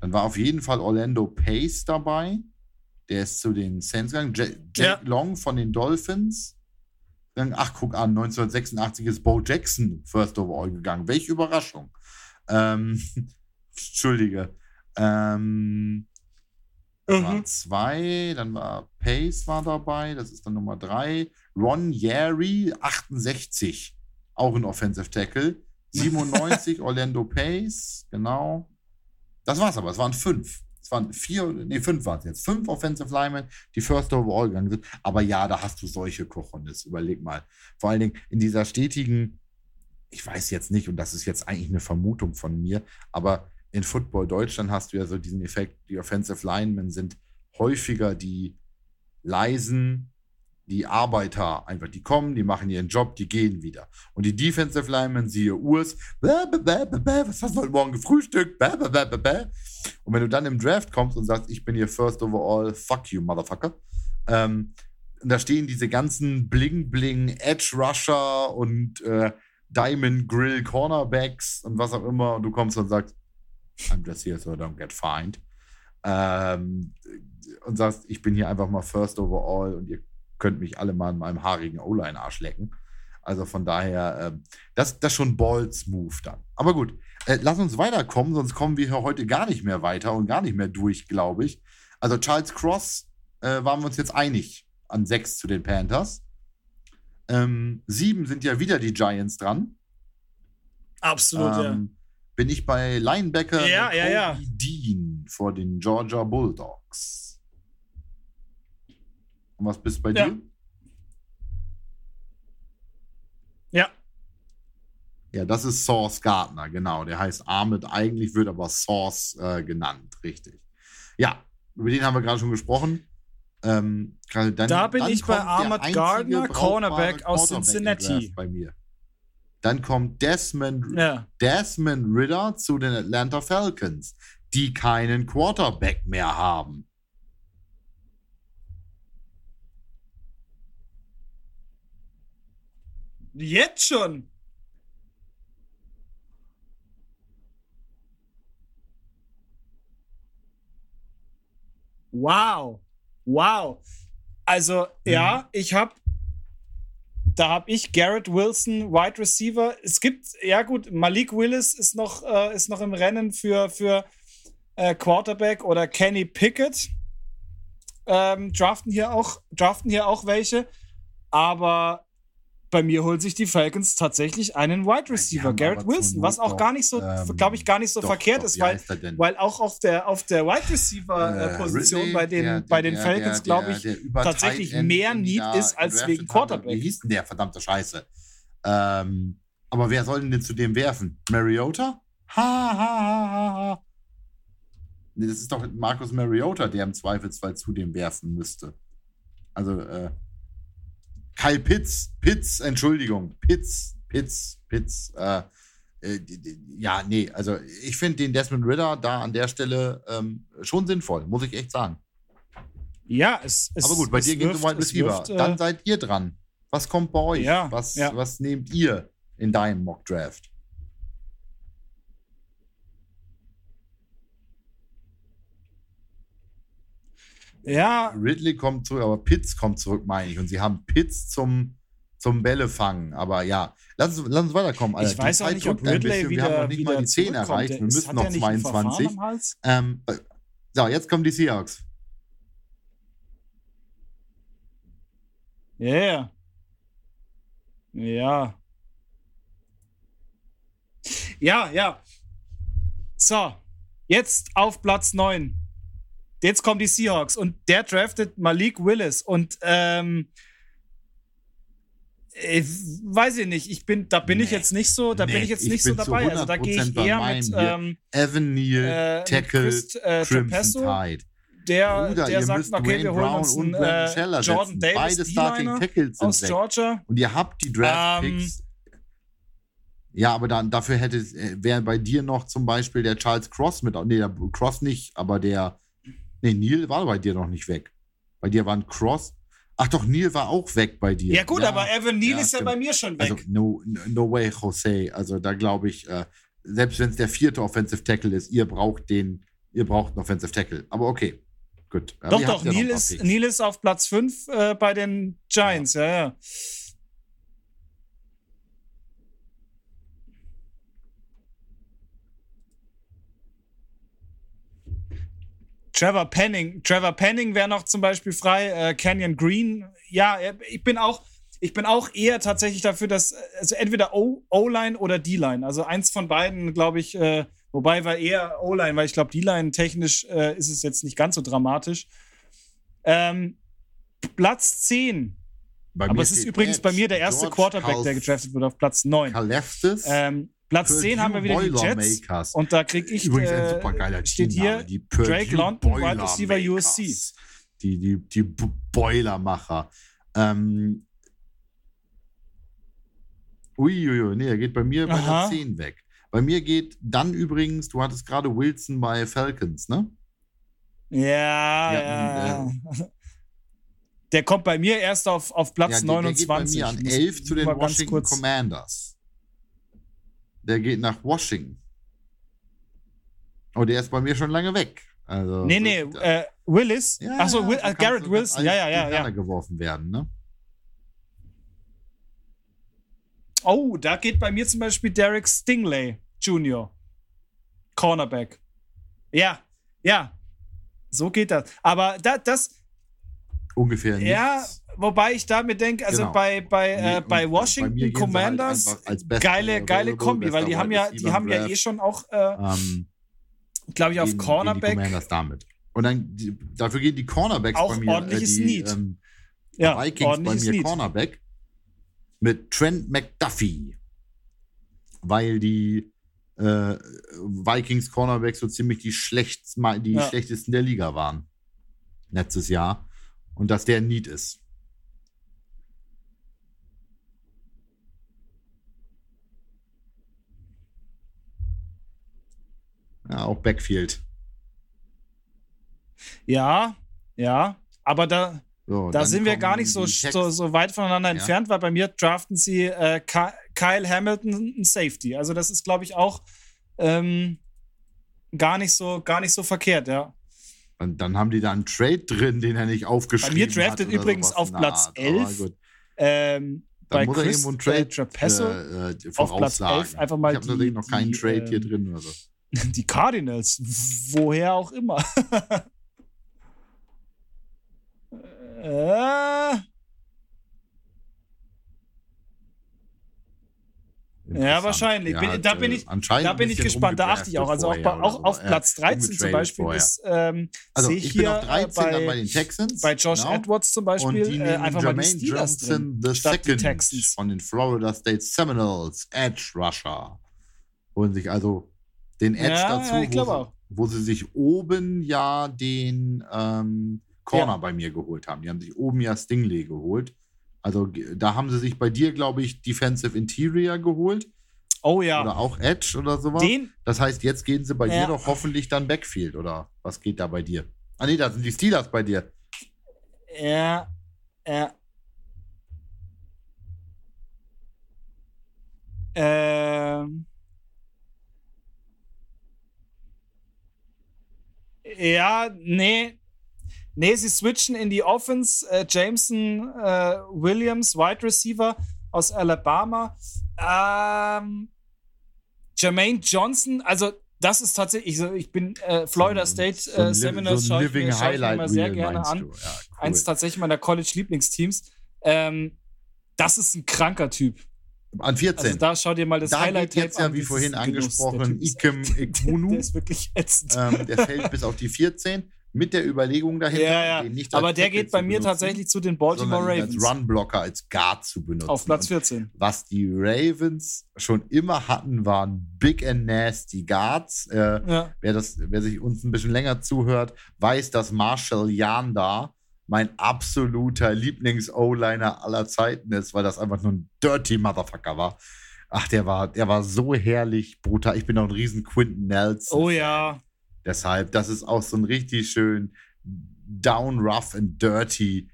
Dann war auf jeden Fall Orlando Pace dabei. Der ist zu den Saints gegangen. Ja- Jack Long von den Dolphins. Ach, guck an, 1986 ist Bo Jackson First Overall gegangen. Welche Überraschung. Ähm, Entschuldige. Ähm, das waren zwei, dann war Pace war dabei, das ist dann Nummer drei. Ron Yary, 68, auch ein Offensive Tackle. 97 Orlando Pace, genau. Das war's aber, es waren fünf. Es waren vier, nee, fünf waren es jetzt. Fünf Offensive Linemen, die First Overall gegangen sind. Aber ja, da hast du solche Kochonis, überleg mal. Vor allen Dingen in dieser stetigen, ich weiß jetzt nicht, und das ist jetzt eigentlich eine Vermutung von mir, aber in Football Deutschland hast du ja so diesen Effekt, die Offensive Linemen sind häufiger die leisen, die Arbeiter, einfach die kommen, die machen ihren Job, die gehen wieder. Und die Defensive Linemen, siehe Urs, was hast du heute Morgen gefrühstückt? Und wenn du dann im Draft kommst und sagst, ich bin hier First Overall, fuck you, Motherfucker, ähm, und da stehen diese ganzen Bling-Bling, Edge-Rusher und äh, Diamond Grill Cornerbacks und was auch immer. Und du kommst und sagst, I'm just here so I don't get fined. Ähm, und sagst, ich bin hier einfach mal First Overall und ihr könnt mich alle mal in meinem haarigen O-Line-Arsch lecken. Also von daher, ähm, das, das schon Balls Move dann. Aber gut, äh, lass uns weiterkommen, sonst kommen wir heute gar nicht mehr weiter und gar nicht mehr durch, glaube ich. Also Charles Cross äh, waren wir uns jetzt einig an sechs zu den Panthers. Ähm, sieben sind ja wieder die Giants dran. Absolut, ähm, Bin ich bei Linebacker Ja, ja, ja. Dean vor den Georgia Bulldogs. Und was bist bei Ja. dir? ja. Ja, das ist Source Gardner, genau. Der heißt Ahmed, eigentlich wird aber Source äh, genannt, richtig. Ja, über den haben wir gerade schon gesprochen. Ähm, gerade dann, Da bin dann ich bei einzige Gardner, Cornerback aus Cincinnati. Bei mir. Dann kommt Desmond, Ja. Desmond Ritter zu den Atlanta Falcons, die keinen Quarterback mehr haben. Jetzt schon. Wow. Wow. Also, ja, ich habe da habe ich Garrett Wilson, Wide Receiver. Es gibt, ja gut, Malik Willis ist noch, äh, ist noch im Rennen für, für äh, Quarterback oder Kenny Pickett. Ähm, draften, hier auch, draften hier auch welche. Aber bei mir holt sich die Falcons tatsächlich einen Wide Receiver, Garrett Wilson, was auch gar nicht so, ähm, glaube ich, gar nicht so doch, verkehrt doch, ist, weil, weil auch auf der, auf der Wide Receiver Äh, äh, Ridley, bei den, der- bei den der- Falcons, glaube ich, der tatsächlich mehr Need ist als wegen. Quarterback. Wie hieß denn der? Verdammte Scheiße. Ähm, aber wer soll denn denn zu dem werfen? Mariota? Ha, ha, ha, ha, ha. Nee, das ist doch Markus Mariota, der im Zweifelsfall zu dem werfen müsste. Also, äh, Kyle Pitts, Pitts, Entschuldigung, Pitts, Pitts, Pitts, äh, äh, ja, nee, also ich finde den Desmond Ritter da an der Stelle ähm, schon sinnvoll, muss ich echt sagen. Ja, es, es Aber gut, bei dir geht es um Wide es Receiver. äh, Dann seid ihr dran. Was kommt bei euch? Ja, was, ja. was nehmt ihr in deinem Mock Draft? Ja, Ridley kommt zurück, aber Pitts kommt zurück, meine ich. Und sie haben Pitts zum, zum Bälle fangen. Aber ja, lass uns, lass uns weiterkommen. Alter. ich weiß auch nicht, ob Ridley wieder, Wir haben noch nicht mal die 10 zurückkommt. erreicht. Wir müssen noch der nicht ein Verfahren 22. am Hals? Ähm, äh, so, jetzt kommen die Seahawks. Ja. Yeah. Ja. Ja, ja. So, jetzt auf Platz 9. Jetzt kommen die Seahawks und der draftet Malik Willis und ähm, ich weiß ich nicht, ich bin, da bin ich Nee. jetzt nicht so, da Nee, bin ich jetzt ich nicht so bin zu dabei. Also da gehe 100% ich eher mit, ähm, Evan Neal, äh, Tackle, Christ, äh, Crimson Tide. der, Bruder, der sagt, okay, Dwayne wir holen uns einen äh, Jordan. Davis, Beide Starting Tackles sind aus weg. Georgia. Und ihr habt die Draft-Picks. ja, aber dann, dafür hätte äh, wäre bei dir noch zum Beispiel der Charles Cross mit. Nee, der Cross nicht, aber der. Nee, Neil war bei dir noch nicht weg. Bei dir waren Cross. Ach doch, Neil war auch weg bei dir. Ja, gut, aber Evan Neal ja, ist ja bei mir schon weg. Also, no, no way, Jose. Also, da glaube ich, äh, selbst wenn es der vierte Offensive Tackle ist, ihr braucht den, ihr braucht einen Offensive Tackle. Aber okay, gut. Doch, doch, habt ja ist. Neal ist auf Platz 5 äh, bei den Giants, ja, ja. Trevor Penning, Trevor Penning wäre noch zum Beispiel frei, äh, Canyon Green. Ja, äh, ich bin auch, ich bin auch eher tatsächlich dafür, dass äh, also entweder O-Line oder D-Line. Also eins von beiden, glaube ich, äh, wobei war eher O-Line, weil ich glaube, D-Line technisch äh, ist es jetzt nicht ganz so dramatisch. Ähm, Platz 10. Bei Aber es ist übrigens Edge, bei mir der erste George Quarterback, der Kal- gedraftet wird auf Platz 9. Kaleftis. Ähm, Platz Purdue 10 haben wir wieder die Jets. Boilermakers. Und da kriege ich Übrigens ein äh, supergeiler steht Teamname, hier die Purdue Drake London, Wide Receiver Boilermakers. USC. Die, die, die Boilermacher. Ähm, Uiuiui, nee, er geht bei mir bei der 10 weg. Bei mir geht dann übrigens, du hattest gerade Wilson bei Falcons, ne? Ja, Ja, ja. Der kommt bei mir erst auf, auf Platz ja, der, der geht bei 29. mir an Ich muss 11 zu den Washington Commanders. Der geht nach Washington. Oh, der ist bei mir schon lange weg. Also, nee, nee, äh, Willis. Ja, Achso, ja, Will, äh, Garrett Wilson. Ja, ja, ja, ja. geworfen werden, ne? Oh, da geht bei mir zum Beispiel Derek Stingley Jr. Cornerback. Ja, ja. So geht das. Aber da, das, Ungefähr ja, nichts. wobei ich da mir denke, also Genau. bei, bei, äh, bei bei Washington sie halt Commanders, bester geile, geile Kombi, weil die haben ja, die haben ja eh schon auch, äh, ähm, glaube ich, auf gehen- Gehen die Cornerback. Commanders damit. Und dann, die, dafür gehen die Cornerbacks Auch bei mir. ordentliches die, Need. Ähm, Ja, Vikings bei mir Need. Cornerback mit Trent McDuffie. Weil die äh, Vikings Cornerbacks so ziemlich die, schlechtst, die Ja. schlechtesten der Liga waren. Letztes Jahr. Und dass der ein Need ist. Ja, auch Backfield. Ja, ja. Aber da, So, da sind wir gar nicht so, so, so weit voneinander Ja. entfernt, weil bei mir draften sie äh, Ky- Kyle Hamilton ein Safety. Also das ist, glaube ich, auch ähm, gar nicht so, gar nicht so verkehrt, ja. Und dann haben die da einen Trade drin, den er nicht aufgeschrieben hat. draftet oder übrigens sowas auf Platz Art. Aber 11 gut, Ähm, dann bei muss er irgendwo einen Trade äh, Trapesso, äh, äh, auf Platz voraussagen. 11 einfach mal ich habe natürlich noch keinen die, Trade hier ähm, drin oder so. die Cardinals, woher auch immer. äh, Interessant. wahrscheinlich. Bin- da bin äh, ich- da bin ich gespannt. Da achte ich auch. Also auch, bei, auch auf vorher Platz oder- 13 zum Beispiel vorher. ist, ähm, Also sehe ich hier auf 13 äh, bei bei, den Texans. bei Josh genau. Edwards zum Beispiel äh, einfach mal die Jermaine Steelers drin. Johnson the statt die Texans. von den Florida State Seminoles, Edge Rusher. Holen sich also den Edge Ja, dazu, ja, wo, sie, wo sie sich oben ja den ähm, Corner Ja. bei mir geholt haben. Die haben sich oben ja Stingley geholt. Also da haben sie sich bei dir, glaube ich, Defensive Interior geholt. Oh ja. Oder auch Edge oder sowas. Den, Das heißt, jetzt gehen sie bei Ja. dir doch hoffentlich dann Backfield, oder was geht da bei dir? Ah nee, da sind die Steelers bei dir. ja, ja. Ähm. Ja, nee. Nee, sie switchen in die Offense. Äh, Jameson äh, Williams, Wide Receiver aus Alabama. Ähm, Jermaine Johnson, also das ist tatsächlich, so, ich bin äh, Florida So- State so äh, Seminoles so schaue ich, mir- schaue ich mir immer sehr gerne an. Ja, cool. Eins tatsächlich meiner College-Lieblingsteams. Ähm, das ist ein kranker Typ. An 14. Also da schau dir mal das da Highlight geht jetzt ja, an. wie Das vorhin Genuss. Der angesprochen, Ikem Der Ekmunu. ist wirklich ätzend. ähm, der fällt bis auf die 14 mit der Überlegung dahinter. ja, ja. Aber der Tackle geht bei mir benutzen, tatsächlich zu den Baltimore Ravens. als Runblocker, als Guard zu benutzen. Auf Platz Und 14. was die Ravens schon immer hatten, waren Big and Nasty Guards. Äh, Ja. wer, das, wer sich uns ein bisschen länger zuhört, weiß, dass Marshall Yanda mein absoluter Lieblings-O-Liner aller Zeiten ist, weil das einfach nur ein dirty Motherfucker war. Ach, der war, der war so herrlich brutal. Ich bin auch ein riesen Quinton Nelson. Oh ja. Deshalb, das ist auch so ein richtig schön down rough and dirty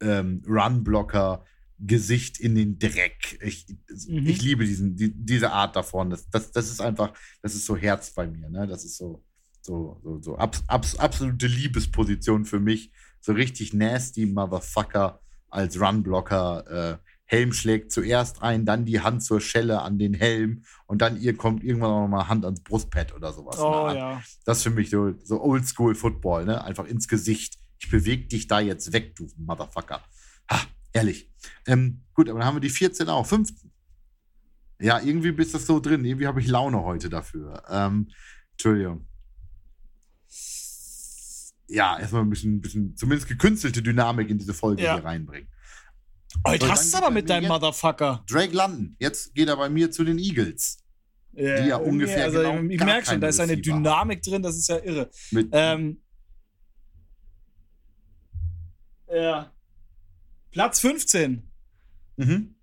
ähm, Runblocker. Gesicht in den Dreck. Ich, Mhm. ich liebe diesen, die, diese Art davon. Das, das, das ist einfach, das ist so Herz bei mir. Ne? Das ist so, so, so, so abs, abs, absolute Liebesposition für mich. So richtig nasty Motherfucker als Runblocker. Äh, Helm schlägt zuerst ein, dann die Hand zur Schelle an den Helm und dann ihr kommt irgendwann auch mal Hand ans Brustpad oder sowas. der Oh Art. ja. Das ist für mich so, so Oldschool Football, ne? Einfach ins Gesicht. Ich bewege dich da jetzt weg, du Motherfucker. Ha, ehrlich. Ähm, gut, aber dann haben wir die 14 auch. 15. Ja, irgendwie ist das so drin. Irgendwie habe ich Laune heute dafür. Ähm, Entschuldigung. Ja, erstmal ein bisschen, bisschen, zumindest gekünstelte Dynamik in diese Folge Ja. hier reinbringen. Heute hast du aber mit deinem Motherfucker. Drake London. Jetzt geht er bei mir zu den Eagles. Die ja ungefähr Also genau ich merke schon, da ist eine Receiver Dynamik drin, das ist ja irre. Mit, Ähm, ja. Platz 15. Mhm.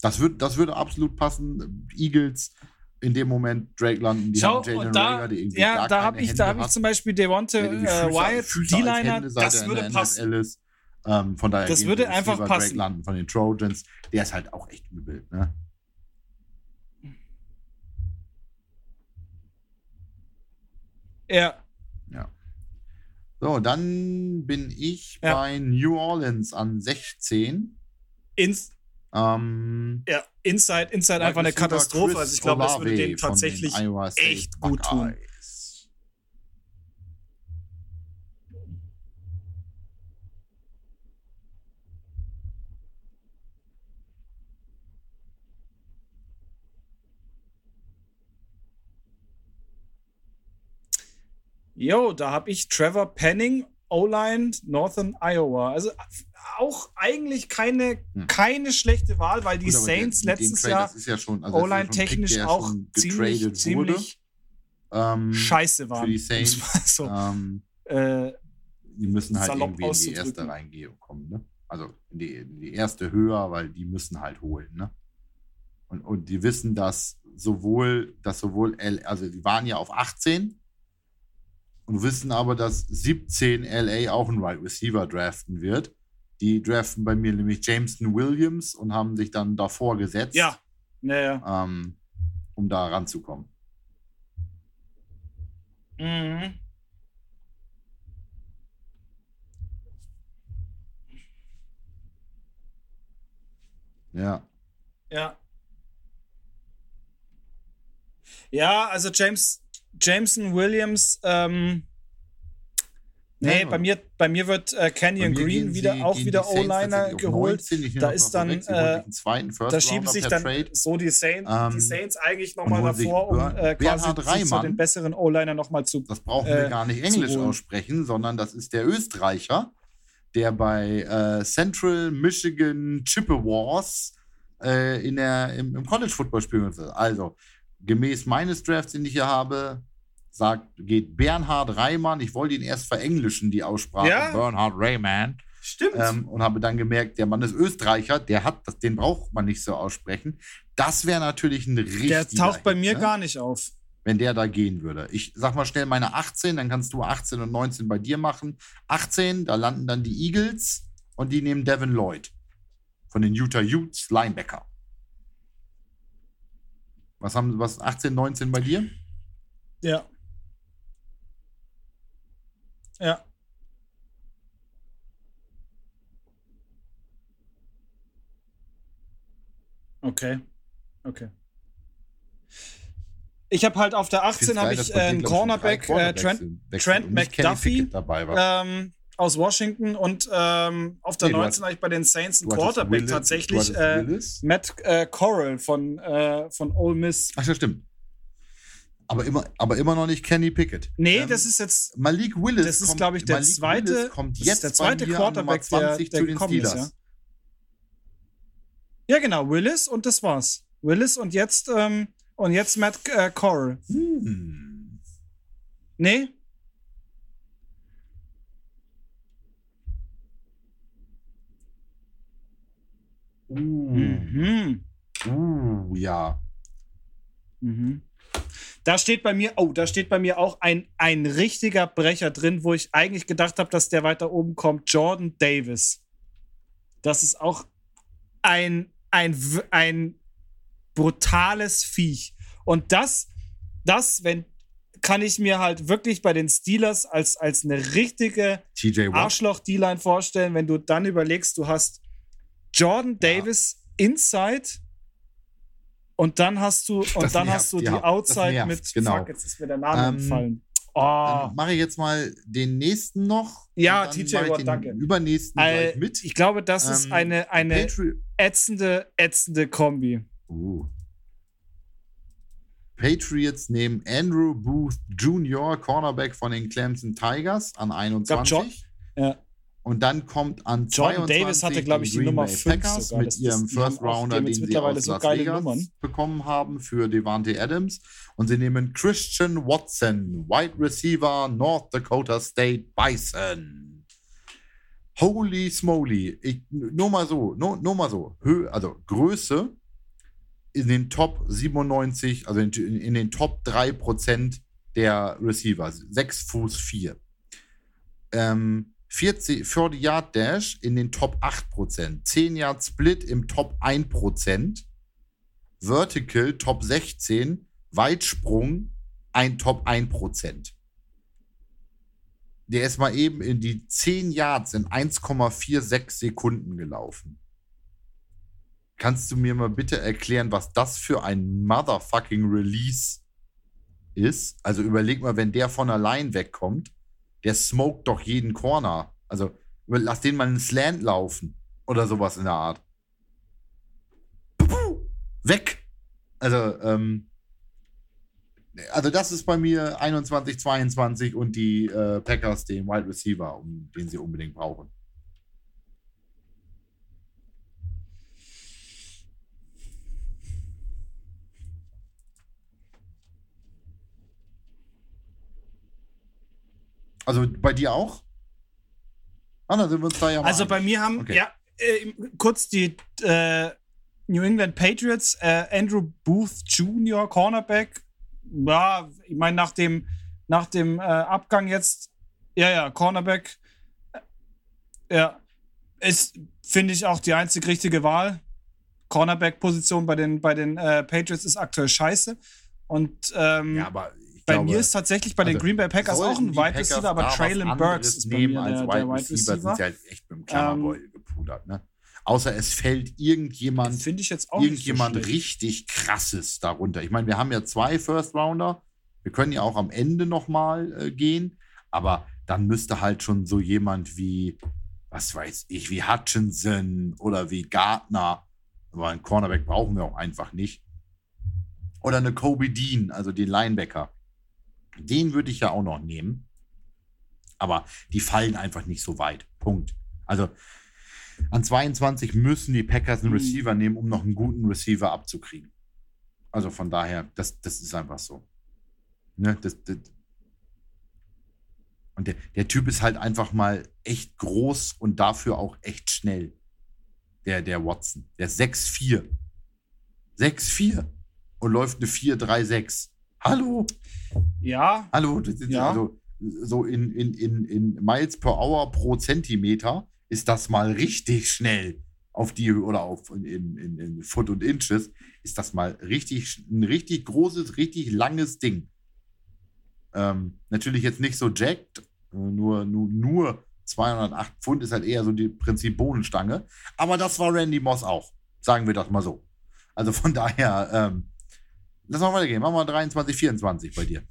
Das, wird, das würde absolut passen. Eagles in dem Moment, Drake London, die Schau, haben Jalen da, Rager, die irgendwie ja, da habe ich, da hab ich zum Beispiel Devonte äh, Wyatt, D-Liner, das würde passen. Ähm, von daher das würde einfach Silver passen. Drake landen von den Trojans. Der ist halt auch echt übel. Ne? Ja. Ja. So, dann bin ich ja. bei New Orleans an 16. Ins ähm, ja, Inside, Inside einfach eine Katastrophe. Chris also ich glaube, das würde denen tatsächlich echt gut tun. Jo, da habe ich Trevor Penning, O-Line, Northern Iowa. Also auch eigentlich keine, Hm. keine schlechte Wahl, weil die Gut, der- Saints dem letztes Trade, Jahr ja schon, also schon ein Pick, der auch ziemlich, getradet ziemlich Ähm, scheiße waren. für die Saints. so, ähm, äh, die müssen halt irgendwie in die erste reinkommen, ne? Also in die, in die erste höher, weil die müssen halt holen, ne? Und, und die wissen, dass sowohl, dass sowohl L, also die waren ja auf 18 und wissen aber, dass 17 LA auch einen Wide Receiver draften wird. Die draften bei mir nämlich Jameson Williams und haben sich dann davor gesetzt, ja, naja. ähm, um da ranzukommen. Mhm. Ja. Ja. Ja, also James, Jameson Williams, ähm, nee, Ja, bei mir, bei mir wird äh, Canyon mir Green wieder sie- auch wieder O-Liner geholt. 19. Ich nehme Da ist dann, äh, Da schieben sich dann Trade. so die Saints, Ähm, die Saints eigentlich nochmal davor, um äh, quasi sich zu Reimann. den besseren O-Liner nochmal zu. Das brauchen äh, wir gar nicht Englisch aussprechen, sondern das ist der Österreicher, der bei äh, Central Michigan Chippewas äh, in der, im, im College Football spielen will. Also, gemäß meines Drafts, den ich hier habe, sagt, geht Bernhard Reimann. Ich wollte ihn erst verenglischen, die Aussprache. Ja. Bernhard Reimann. Stimmt. Ähm, und habe dann gemerkt, der Mann ist Österreicher, der hat das, den braucht man nicht so aussprechen. Das wäre natürlich ein richtiger der taucht bei mir ne? gar nicht auf. wenn der da gehen würde. Ich sag mal schnell meine 18, dann kannst du 18 und 19 bei dir machen. 18, da landen dann die Eagles und die nehmen Devin Lloyd von den Utah Utes, Linebacker. Was haben was 18, 19 bei dir? Ja. Ja. Okay. Okay. Ich habe halt auf der 18 habe ich äh, einen Cornerback, äh, Trent, Trent McDuffie, ähm, aus Washington und ähm, auf der Nee, du 19 habe ich bei den Saints einen Quarterback Willis- tatsächlich, äh. Matt äh, Corral von, äh, von Ole Miss. Ach ja, stimmt. Aber immer, aber immer noch nicht Kenny Pickett. Nee, Ähm, das ist jetzt Malik Willis. Das ist, glaube ich, der Malik zweite- Willis kommt jetzt der zweite Quarterback, der- 20 der zu den gekommen ist, Steelers. Ja, genau, Willis und das war's. Willis und jetzt, ähm, und jetzt Matt äh, Corral. Hm. Nee? Uh. Mhm. Uh, ja. Mhm. Da steht bei mir, oh, da steht bei mir auch ein, ein richtiger Brecher drin, wo ich eigentlich gedacht habe, dass der weiter oben kommt. Jordan Davis. Das ist auch ein, ein, ein brutales Viech. Und das, das, wenn, kann ich mir halt wirklich bei den Steelers als, als eine richtige. Arschloch-D-Line vorstellen, wenn du dann überlegst, du hast Jordan Davis inside und dann hast du und Das dann nervt, hast du die ja, Outside mit genau. Fuck, jetzt ist mir der Name Ähm, entfallen. Oh, mache ich jetzt mal den nächsten noch. Ja, TJ Watt, danke. Übernächsten gleich mit. ich glaube, das ist Ähm, eine, eine Patri ätzende, ätzende Kombi. uh. Patriots nehmen Andrew Booth Jr., Cornerback von den Clemson Tigers, an 21. John- Ja. Und dann kommt an 22 Davis hatte, glaub ich, die Green Nummer Bay fünf Packers sogar. mit ihrem First Rounder, den sie mittlerweile aus so Las geile Vegas Nummern. bekommen haben für Devante Adams. Und sie nehmen Christian Watson, Wide Receiver, North Dakota State Bison. Holy smoly. Ich, nur mal so, nur, nur mal so. Hö, also Größe in den Top 97, also in, in den Top 3% der Receiver. 6 Fuß 4. Ähm, 40, 40 Yard Dash in den Top 8%. 10 Yard Split im Top 1%. Vertical Top 16. Weitsprung ein Top 1%. der ist mal eben in die 10 Yards in 1,46 Sekunden gelaufen. Kannst du mir mal bitte erklären, was das für ein motherfucking Release ist? Also überleg mal, wenn der von allein wegkommt, der smoked doch jeden Corner. Also lass den mal einen Slant laufen oder sowas in der Art. Weg! Also, ähm, also das ist bei mir 21, 22 und die äh, Packers den Wide Receiver, um den sie unbedingt brauchen. Also bei dir auch? Ah, dann sind wir uns da ja mal Also bei mir haben, okay. ja, äh, kurz die äh, New England Patriots, äh, Andrew Booth Jr., Cornerback. Ja, ich meine, nach dem, nach dem äh, Abgang jetzt, ja, ja, Cornerback, äh, ja, ist, finde ich, auch die einzig richtige Wahl. Cornerback-Position bei den, bei den äh, Patriots ist aktuell scheiße. Und ähm, ja, aber bei mir ist tatsächlich bei also den Green Bay Packers auch ein Wide Receiver, aber Traylon Burks ist bei mir als der, der Wide Receiver. Sind sie halt echt mit dem Klammerbeutel ähm, gepudert, ne? Außer es fällt irgendjemand, ich jetzt auch irgendjemand so richtig krasses darunter. Ich meine, wir haben ja zwei First Rounder. Wir können ja auch am Ende nochmal äh, gehen, aber dann müsste halt schon so jemand wie, was weiß ich, wie Hutchinson oder wie Gardner, aber einen Cornerback brauchen wir auch einfach nicht. Oder eine Kobe Dean, also den Linebacker. Den würde ich ja auch noch nehmen. Aber die fallen einfach nicht so weit. Punkt. Also an 22 müssen die Packers einen mhm. Receiver nehmen, um noch einen guten Receiver abzukriegen. Also von daher, das, das ist einfach so. Ne? Das, das und der, der Typ ist halt einfach mal echt groß und dafür auch echt schnell. Der, der Watson. Der ist 6'4. 6'4 und läuft eine 4-3-6. Hallo? Ja. Hallo? Ja. Also, so in, in, in, in Miles per Hour pro Zentimeter ist das mal richtig schnell auf die oder auf in, in, in Foot und Inches, ist das mal richtig, ein richtig großes, richtig langes Ding. Ähm, natürlich jetzt nicht so jacked, äh, nur, nur, nur 208 Pfund ist halt eher so die Prinzip Bohnenstange. Aber das war Randy Moss auch. Sagen wir das mal so. Also von daher, ähm, lass mal weitergehen. Machen wir 23, 24 bei dir.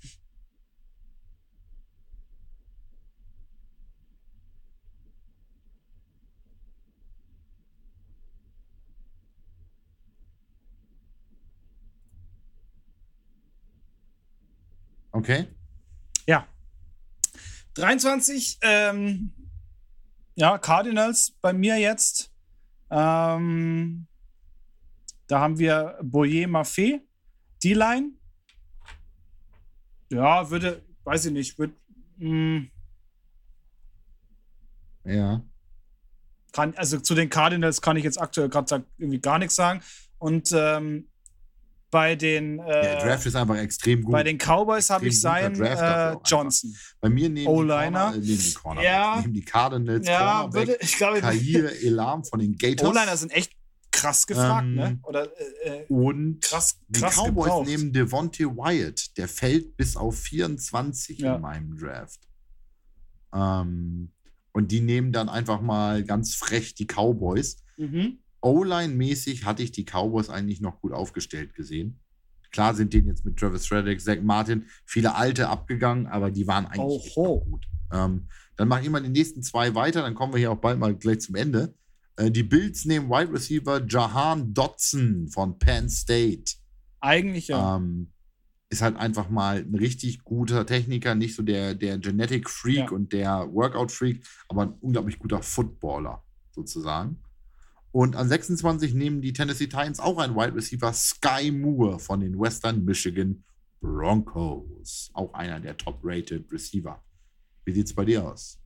Okay. Ja. 23, ähm, ja, Cardinals bei mir jetzt. Ähm, da haben wir Boyer Maffé, D-Line. Ja, würde, weiß ich nicht, würde. Hm. Ja. Kann, also zu den Cardinals kann ich jetzt aktuell gerade irgendwie gar nichts sagen. Und ähm, bei den. Äh, der Draft ist einfach extrem gut. Bei den Cowboys habe ich seinen äh, Johnson. Bei mir nehmen O-Liner. Die, nehmen die Corner. Ja. Nehmen die Cardinals. Ja, würde, ich glaube. Kair Elam von den Gators. O-Liner sind echt krass gefragt, ne? ähm, ne? Oder, äh, und krass, krass die Cowboys gebraucht. nehmen Devontae Wyatt. Der fällt bis auf 24 ja. in meinem Draft. Ähm, und die nehmen dann einfach mal ganz frech die Cowboys. Mhm. O-Line-mäßig hatte ich die Cowboys eigentlich noch gut aufgestellt gesehen. Klar sind denen jetzt mit Travis Frederick, Zach Martin viele alte abgegangen, aber die waren eigentlich gut. Ähm, dann mache ich mal die nächsten zwei weiter, dann kommen wir hier auch bald mal gleich zum Ende. Äh, die Bills nehmen Wide Receiver Jahan Dotson von Penn State. Eigentlich ja. Ähm, ist halt einfach mal ein richtig guter Techniker, nicht so der, der Genetic Freak ja. und der Workout Freak, aber ein unglaublich guter Footballer sozusagen. Und an 26 nehmen die Tennessee Titans auch einen Wide Receiver, Sky Moore von den Western Michigan Broncos. Auch einer der top-rated Receiver. Wie sieht es bei dir aus?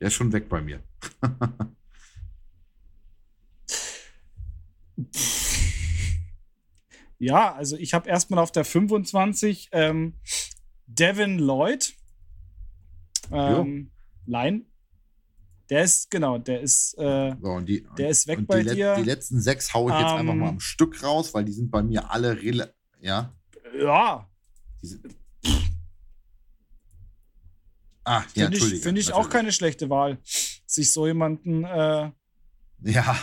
Er ist schon weg bei mir. Ja, also ich habe erstmal auf der 25 ähm, Devin Lloyd, ähm, Line, Der ist, genau, der ist, äh, So, die, der ist weg bei die, dir. die letzten sechs haue ich jetzt einfach Ähm, mal am Stück raus, weil die sind bei mir alle rela ja. ja, Die sind, ah, ja, finde ich, find ich auch keine schlechte Wahl, sich so jemanden, äh, Ja.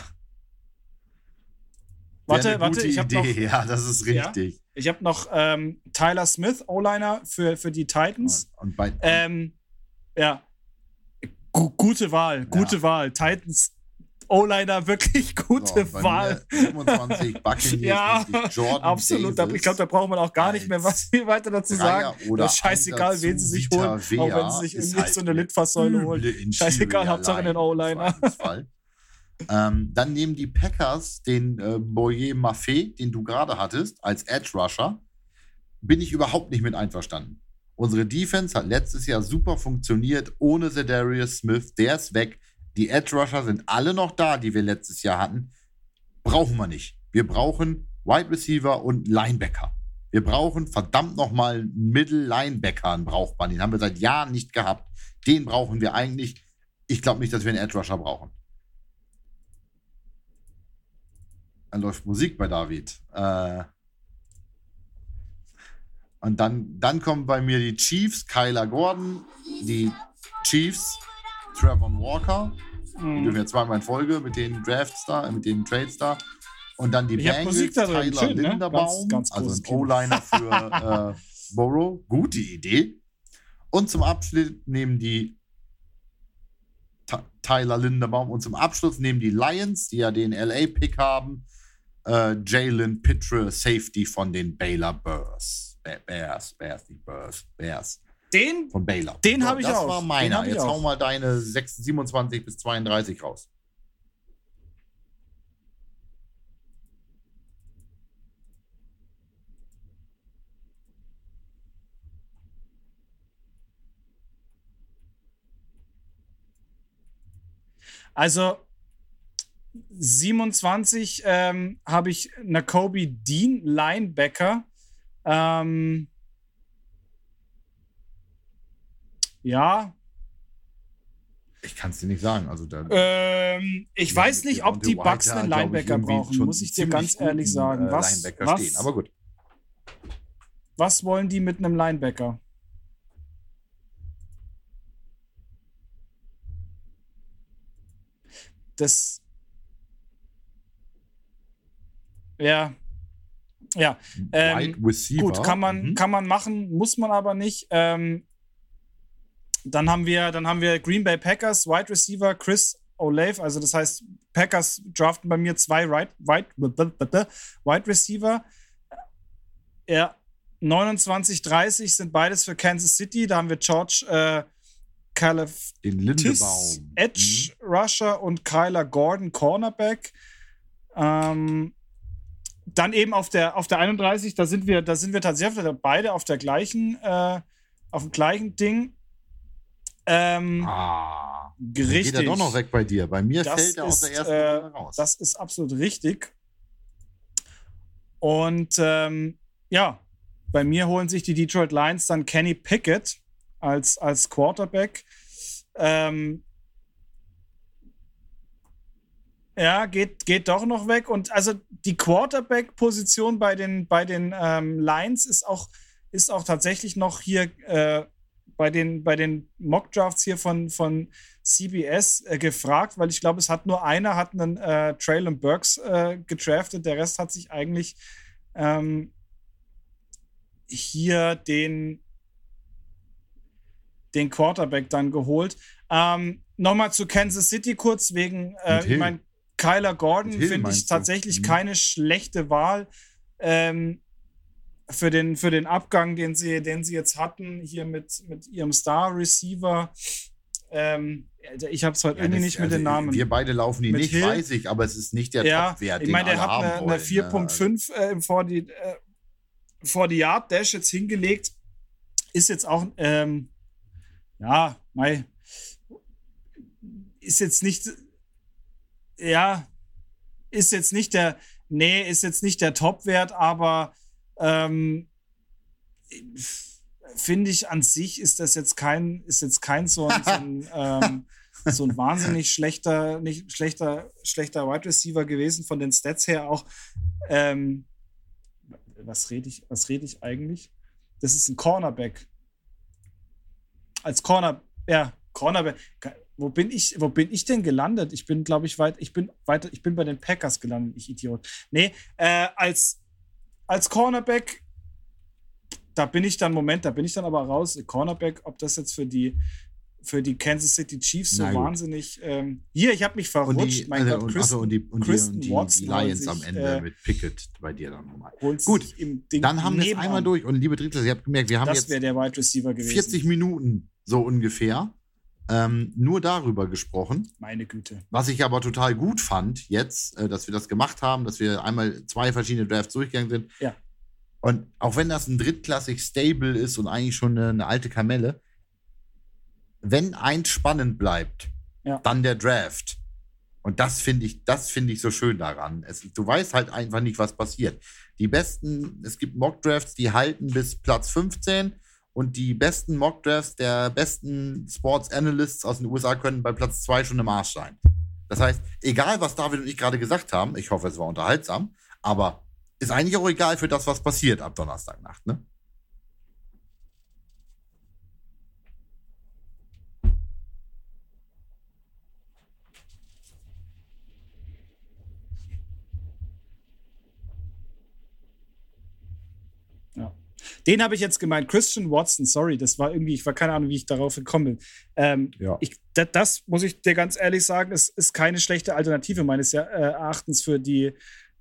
warte, warte, ich habe noch, Ja, das ist Ja? richtig. ich hab noch ähm, Tyler Smith, O-Liner für, für die Titans. Und bei, Ähm, ja. Gu gute Wahl, gute Wahl. Titans O-Liner, wirklich gute bei Wahl. mir 25 Buccaneers Ja, Jordan Absolut. Da, ich Davis glaube, da braucht man auch gar nicht mehr was viel weiter dazu sagen. Oder Das ist scheißegal, wen sie sich holen, zu auch wenn Vita sie sich irgendwie halt so eine Litfaßsäule holen. Scheißegal, Hauptsache Line den O-Liner. ähm, dann nehmen die Packers den äh, Boyer Maffei, den du gerade hattest, als Edge Rusher. Bin ich überhaupt nicht mit einverstanden. Unsere Defense hat letztes Jahr super funktioniert ohne Zedarius Smith. Der ist weg. Die Edge Rusher sind alle noch da, die wir letztes Jahr hatten. Brauchen wir nicht. Wir brauchen Wide Receiver und Linebacker. Wir brauchen verdammt nochmal einen Middle Linebacker, einen braucht man. Den haben wir seit Jahren nicht gehabt. Den brauchen wir eigentlich. Ich glaube nicht, dass wir einen Edge Rusher brauchen. Dann läuft Musik bei David. Äh und dann, dann kommen bei mir die Chiefs, Kyler Gordon, die Chiefs, Trevor Walker. Die Mhm. dürfen ja zweimal in Folge mit den Drafts da, äh, mit den Trades da. Und dann die Ich drin. Tyler Schön, ne? Linderbaum, Ganz- ganz also ein. O-Liner für äh, Burrow. Gute Idee. Und zum Abschluss nehmen die Ty- Tyler Linderbaum und zum Abschluss nehmen die Lions, die ja den LA-Pick haben, äh, Jalen Pitre, Safety von den Baylor Bears. Bears, Bears, nicht Bears, Bears. Den, Von Baylor. Den hab ich das auch. war Den meiner. Jetzt auch. hau mal deine 6, 27 bis 32 raus. also 27 ähm, habe ich Nakobe Dean, Linebacker. Ähm, ja, Ich kann es dir nicht sagen. Also da, ähm, ich weiß nicht, ob die Bucks einen Linebacker brauchen, muss ich dir ganz ehrlich sagen. äh, Was, Linebacker was, stehen. Aber gut. was wollen die mit einem Linebacker? Das. Ja. Ja. Ähm. Gut, kann man, Mhm. kann man machen, muss man aber nicht. Ähm, dann haben wir, dann haben wir Green Bay Packers, Wide Receiver Chris Olave, also das heißt, Packers draften bei mir zwei right, Wide, Wide Receiver. Ja, 29, 30 sind beides für Kansas City. Da haben wir George äh, Calaf Den Lindebaum. Edge Rusher und Kyler Gordon Cornerback. Ähm, dann eben auf der, auf der 31, da sind wir, da sind wir tatsächlich beide auf der gleichen, äh, auf dem gleichen Ding. Ähm. Ah. Richtig. Geht er doch noch weg bei dir. Bei mir Das fällt er aus der ersten äh, raus. Das ist absolut richtig. Und ähm, ja, bei mir holen sich die Detroit Lions dann Kenny Pickett als, als Quarterback. Ähm, ja, geht, geht doch noch weg. Und also die Quarterback-Position bei den, bei den ähm, Lions ist auch, ist auch tatsächlich noch hier äh, bei den, bei den Mock-Drafts hier von, von CBS äh, gefragt, weil ich glaube, es hat nur einer, hat einen äh, Traylon Burks äh, gedraftet, der Rest hat sich eigentlich ähm, hier den, den Quarterback dann geholt. Ähm, Nochmal zu Kansas City kurz, wegen, äh, ich meine, Kyler Gordon finde ich tatsächlich Mhm. keine schlechte Wahl. Ähm, für den, für den Abgang, den sie, den sie jetzt hatten, hier mit, mit ihrem Star-Receiver. Ähm, ich habe es heute Ja, irgendwie das- nicht mit also den Namen. Wir beide laufen ihn Mit nicht, Hill. weiß ich, aber es ist nicht der ja, Top-Wert. ich meine, der hat eine, eine wollen, 4.5 äh, im 40, äh, 40 Yard Dash jetzt hingelegt. Ist jetzt auch, ähm, ja, mei, ist jetzt nicht, ja, ist jetzt nicht der, nee, ist jetzt nicht der Top-Wert, aber ähm, finde ich an sich ist das jetzt kein, ist jetzt kein so ein, so ein ähm, so ein wahnsinnig schlechter, nicht schlechter, schlechter Wide Receiver gewesen, von den Stats her auch. Ähm, was rede ich, was rede ich eigentlich? Das ist ein Cornerback. Als Corner, ja, Cornerback. Wo bin ich, wo bin ich denn gelandet? Ich bin, glaube ich, weit, ich bin weiter, ich bin bei den Packers gelandet, ich Idiot. Nee, äh, als, als Cornerback, da bin ich dann, Moment, da bin ich dann aber raus. Cornerback, ob das jetzt für die, für die Kansas City Chiefs so wahnsinnig. Ähm, hier, ich habe mich verrutscht. Die, mein also, Gott, Kristen, und die, und Kristen die, und die, die Lions sich, am Ende äh, mit Pickett bei dir dann nochmal. Gut, dann haben wir es einmal durch. Und liebe Drittler, ihr habt gemerkt, wir haben das jetzt der Wide Receiver gewesen. 40 Minuten so ungefähr ähm, nur darüber gesprochen. Meine Güte. Was ich aber total gut fand jetzt, äh, dass wir das gemacht haben, dass wir einmal zwei verschiedene Drafts durchgegangen sind. Ja. Und auch wenn das ein drittklassig Stable ist und eigentlich schon eine, eine alte Kamelle, wenn eins spannend bleibt, ja. dann der Draft. Und das finde ich, das finde ich so schön daran. Es, du weißt halt einfach nicht, was passiert. Die besten, es gibt Mock Drafts, die halten bis Platz 15 und die besten Mock Drafts der besten Sports Analysts aus den USA können bei Platz 2 schon im Arsch sein. Das heißt, egal was David und ich gerade gesagt haben, ich hoffe, es war unterhaltsam, aber ist eigentlich auch egal für das, was passiert ab Donnerstagnacht, ne? Den habe ich jetzt gemeint. Christian Watson, sorry, das war irgendwie, ich war keine Ahnung, wie ich darauf gekommen bin. Ähm, ja. ich, das, das, muss ich dir ganz ehrlich sagen, ist, ist keine schlechte Alternative meines äh, Erachtens für die,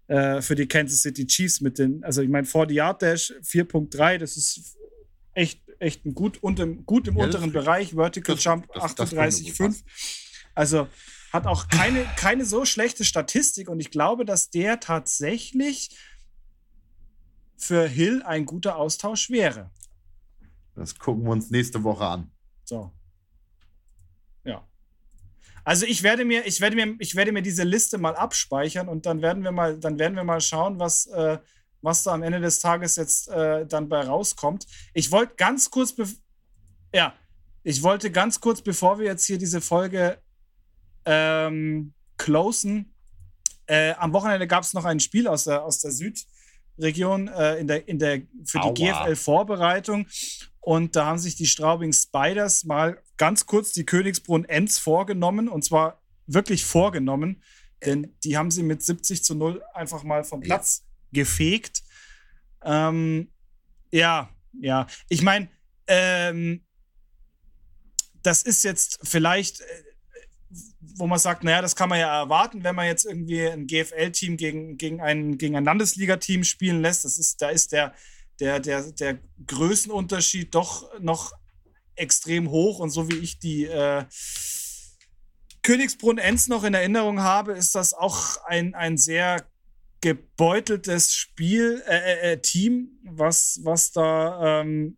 äh, für die Kansas City Chiefs mit den, also ich meine, 40 Yard Dash 4.3, das ist echt, echt ein gut, und gut im ja, unteren Bereich, Vertical das, Jump 38,5. Also hat auch keine, keine so schlechte Statistik und ich glaube, dass der tatsächlich für Hill ein guter Austausch wäre. Das gucken wir uns nächste Woche an. So. Ja. Also ich werde mir, ich werde mir, ich werde mir diese Liste mal abspeichern und dann werden wir mal, dann werden wir mal schauen, was, äh, was da am Ende des Tages jetzt äh, dann bei rauskommt. Ich wollte ganz kurz, ja, ich wollte ganz kurz, bevor wir jetzt hier diese Folge ähm, closen, äh, am Wochenende gab es noch ein Spiel aus der, aus der Süd, Region äh, in der, in der, für die GFL-Vorbereitung. Und da haben sich die Straubing Spiders mal ganz kurz die Königsbrunn Ents vorgenommen. Und zwar wirklich vorgenommen. Denn die haben sie mit 70 zu 0 einfach mal vom Platz ja. gefegt. Ähm, ja, ja. Ich meine, ähm, das ist jetzt vielleicht äh, wo man sagt, naja, das kann man ja erwarten, wenn man jetzt irgendwie ein GFL-Team gegen, gegen, ein, gegen ein Landesliga-Team spielen lässt. Das ist, da ist der, der, der, der Größenunterschied doch noch extrem hoch. Und so wie ich die äh, Königsbrunn-Enz noch in Erinnerung habe, ist das auch ein, ein sehr gebeuteltes Spiel, äh, äh, äh Team, was, was da ähm,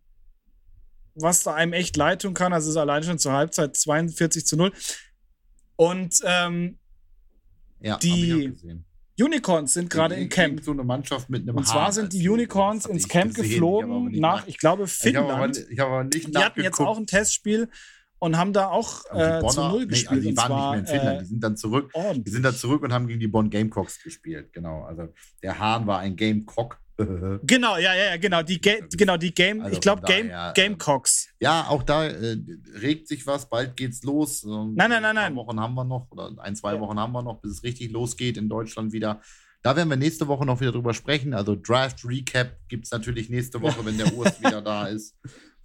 was da einem echt leid tun kann. Also es ist allein schon zur Halbzeit 42 zu 0. Und ähm, ja, die Unicorns sind gerade im Camp. So eine Mannschaft mit einem Und zwar Haar sind die Unicorns ins Camp gesehen. geflogen ich nach, ich glaube, Finnland. Ich habe aber, ich aber nicht Die hatten jetzt auch ein Testspiel und haben da auch äh, Bonner, zu Null gespielt. Nee, also die waren zwar, nicht mehr in Finnland, die sind dann zurück. Ordentlich. Die sind dann zurück und haben gegen die Bonn Gamecocks gespielt. Genau. Also der Hahn war ein Gamecock genau, ja, ja, genau, die, Ga genau, die Game, also ich glaube Game, ähm, Gamecocks. Ja, auch da äh, regt sich was, bald geht's los. nein, nein, nein, nein. Ein paar Wochen haben wir noch, oder ein, zwei ja. Wochen haben wir noch, bis es richtig losgeht in Deutschland wieder. Da werden wir nächste Woche noch wieder drüber sprechen. Also Draft Recap gibt es natürlich nächste Woche, wenn der Urs wieder da ist.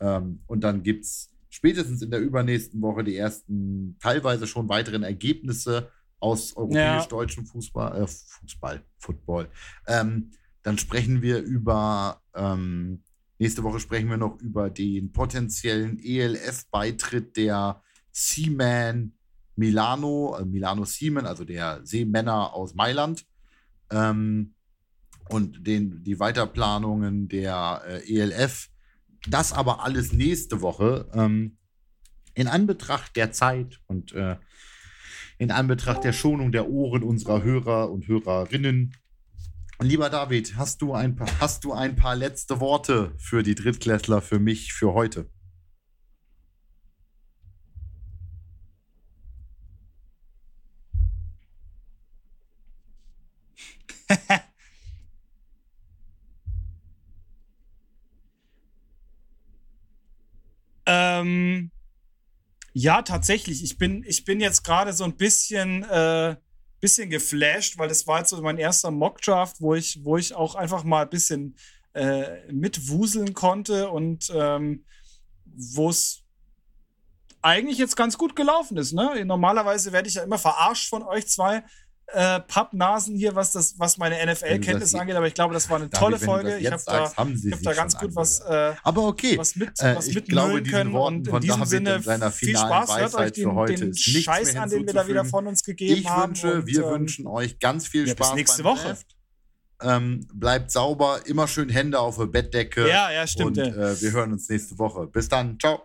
Ähm, und dann gibt es spätestens in der übernächsten Woche die ersten, teilweise schon weiteren Ergebnisse aus europäisch-deutschem Fußball, äh, Fußball, Football. Ähm, dann sprechen wir über, ähm, nächste Woche sprechen wir noch über den potenziellen ELF-Beitritt der Seaman Milano, äh, Milano Seaman, also der Seemänner aus Mailand. Ähm, und den, die Weiterplanungen der äh, ELF. Das aber alles nächste Woche. Ähm, in Anbetracht der Zeit und äh, in Anbetracht der Schonung der Ohren unserer Hörer und Hörerinnen Lieber David, hast du, ein paar, hast du ein paar letzte Worte für die Drittklässler, für mich, für heute? ähm, ja, tatsächlich. Ich bin, ich bin jetzt gerade so ein bisschen äh, bisschen geflasht, weil das war jetzt so mein erster Mockdraft, wo ich, wo ich auch einfach mal ein bisschen äh, mitwuseln konnte und ähm, wo es eigentlich jetzt ganz gut gelaufen ist. Ne? Normalerweise werde ich ja immer verarscht von euch zwei äh, Pappnasen hier, was, das, was meine NFL-Kenntnis angeht, aber ich glaube, das war eine tolle David, Folge. Ich habe da, ich hab da ganz gut was, äh, aber okay. was, mit, Äh, was ich glaube, können. Worten Und in diesem David Sinne seiner viel Spaß. Hört euch Weisheit den, für heute den Scheiß an, den wir da wieder von uns gegeben Ich haben. wünsche, und, wir ähm, wünschen euch ganz viel ja, bis Spaß nächste beim Woche. Ähm, bleibt sauber, immer schön Hände auf der Bettdecke. Ja, ja, stimmt. Und ja. äh, wir hören uns nächste Woche. Bis dann. Ciao.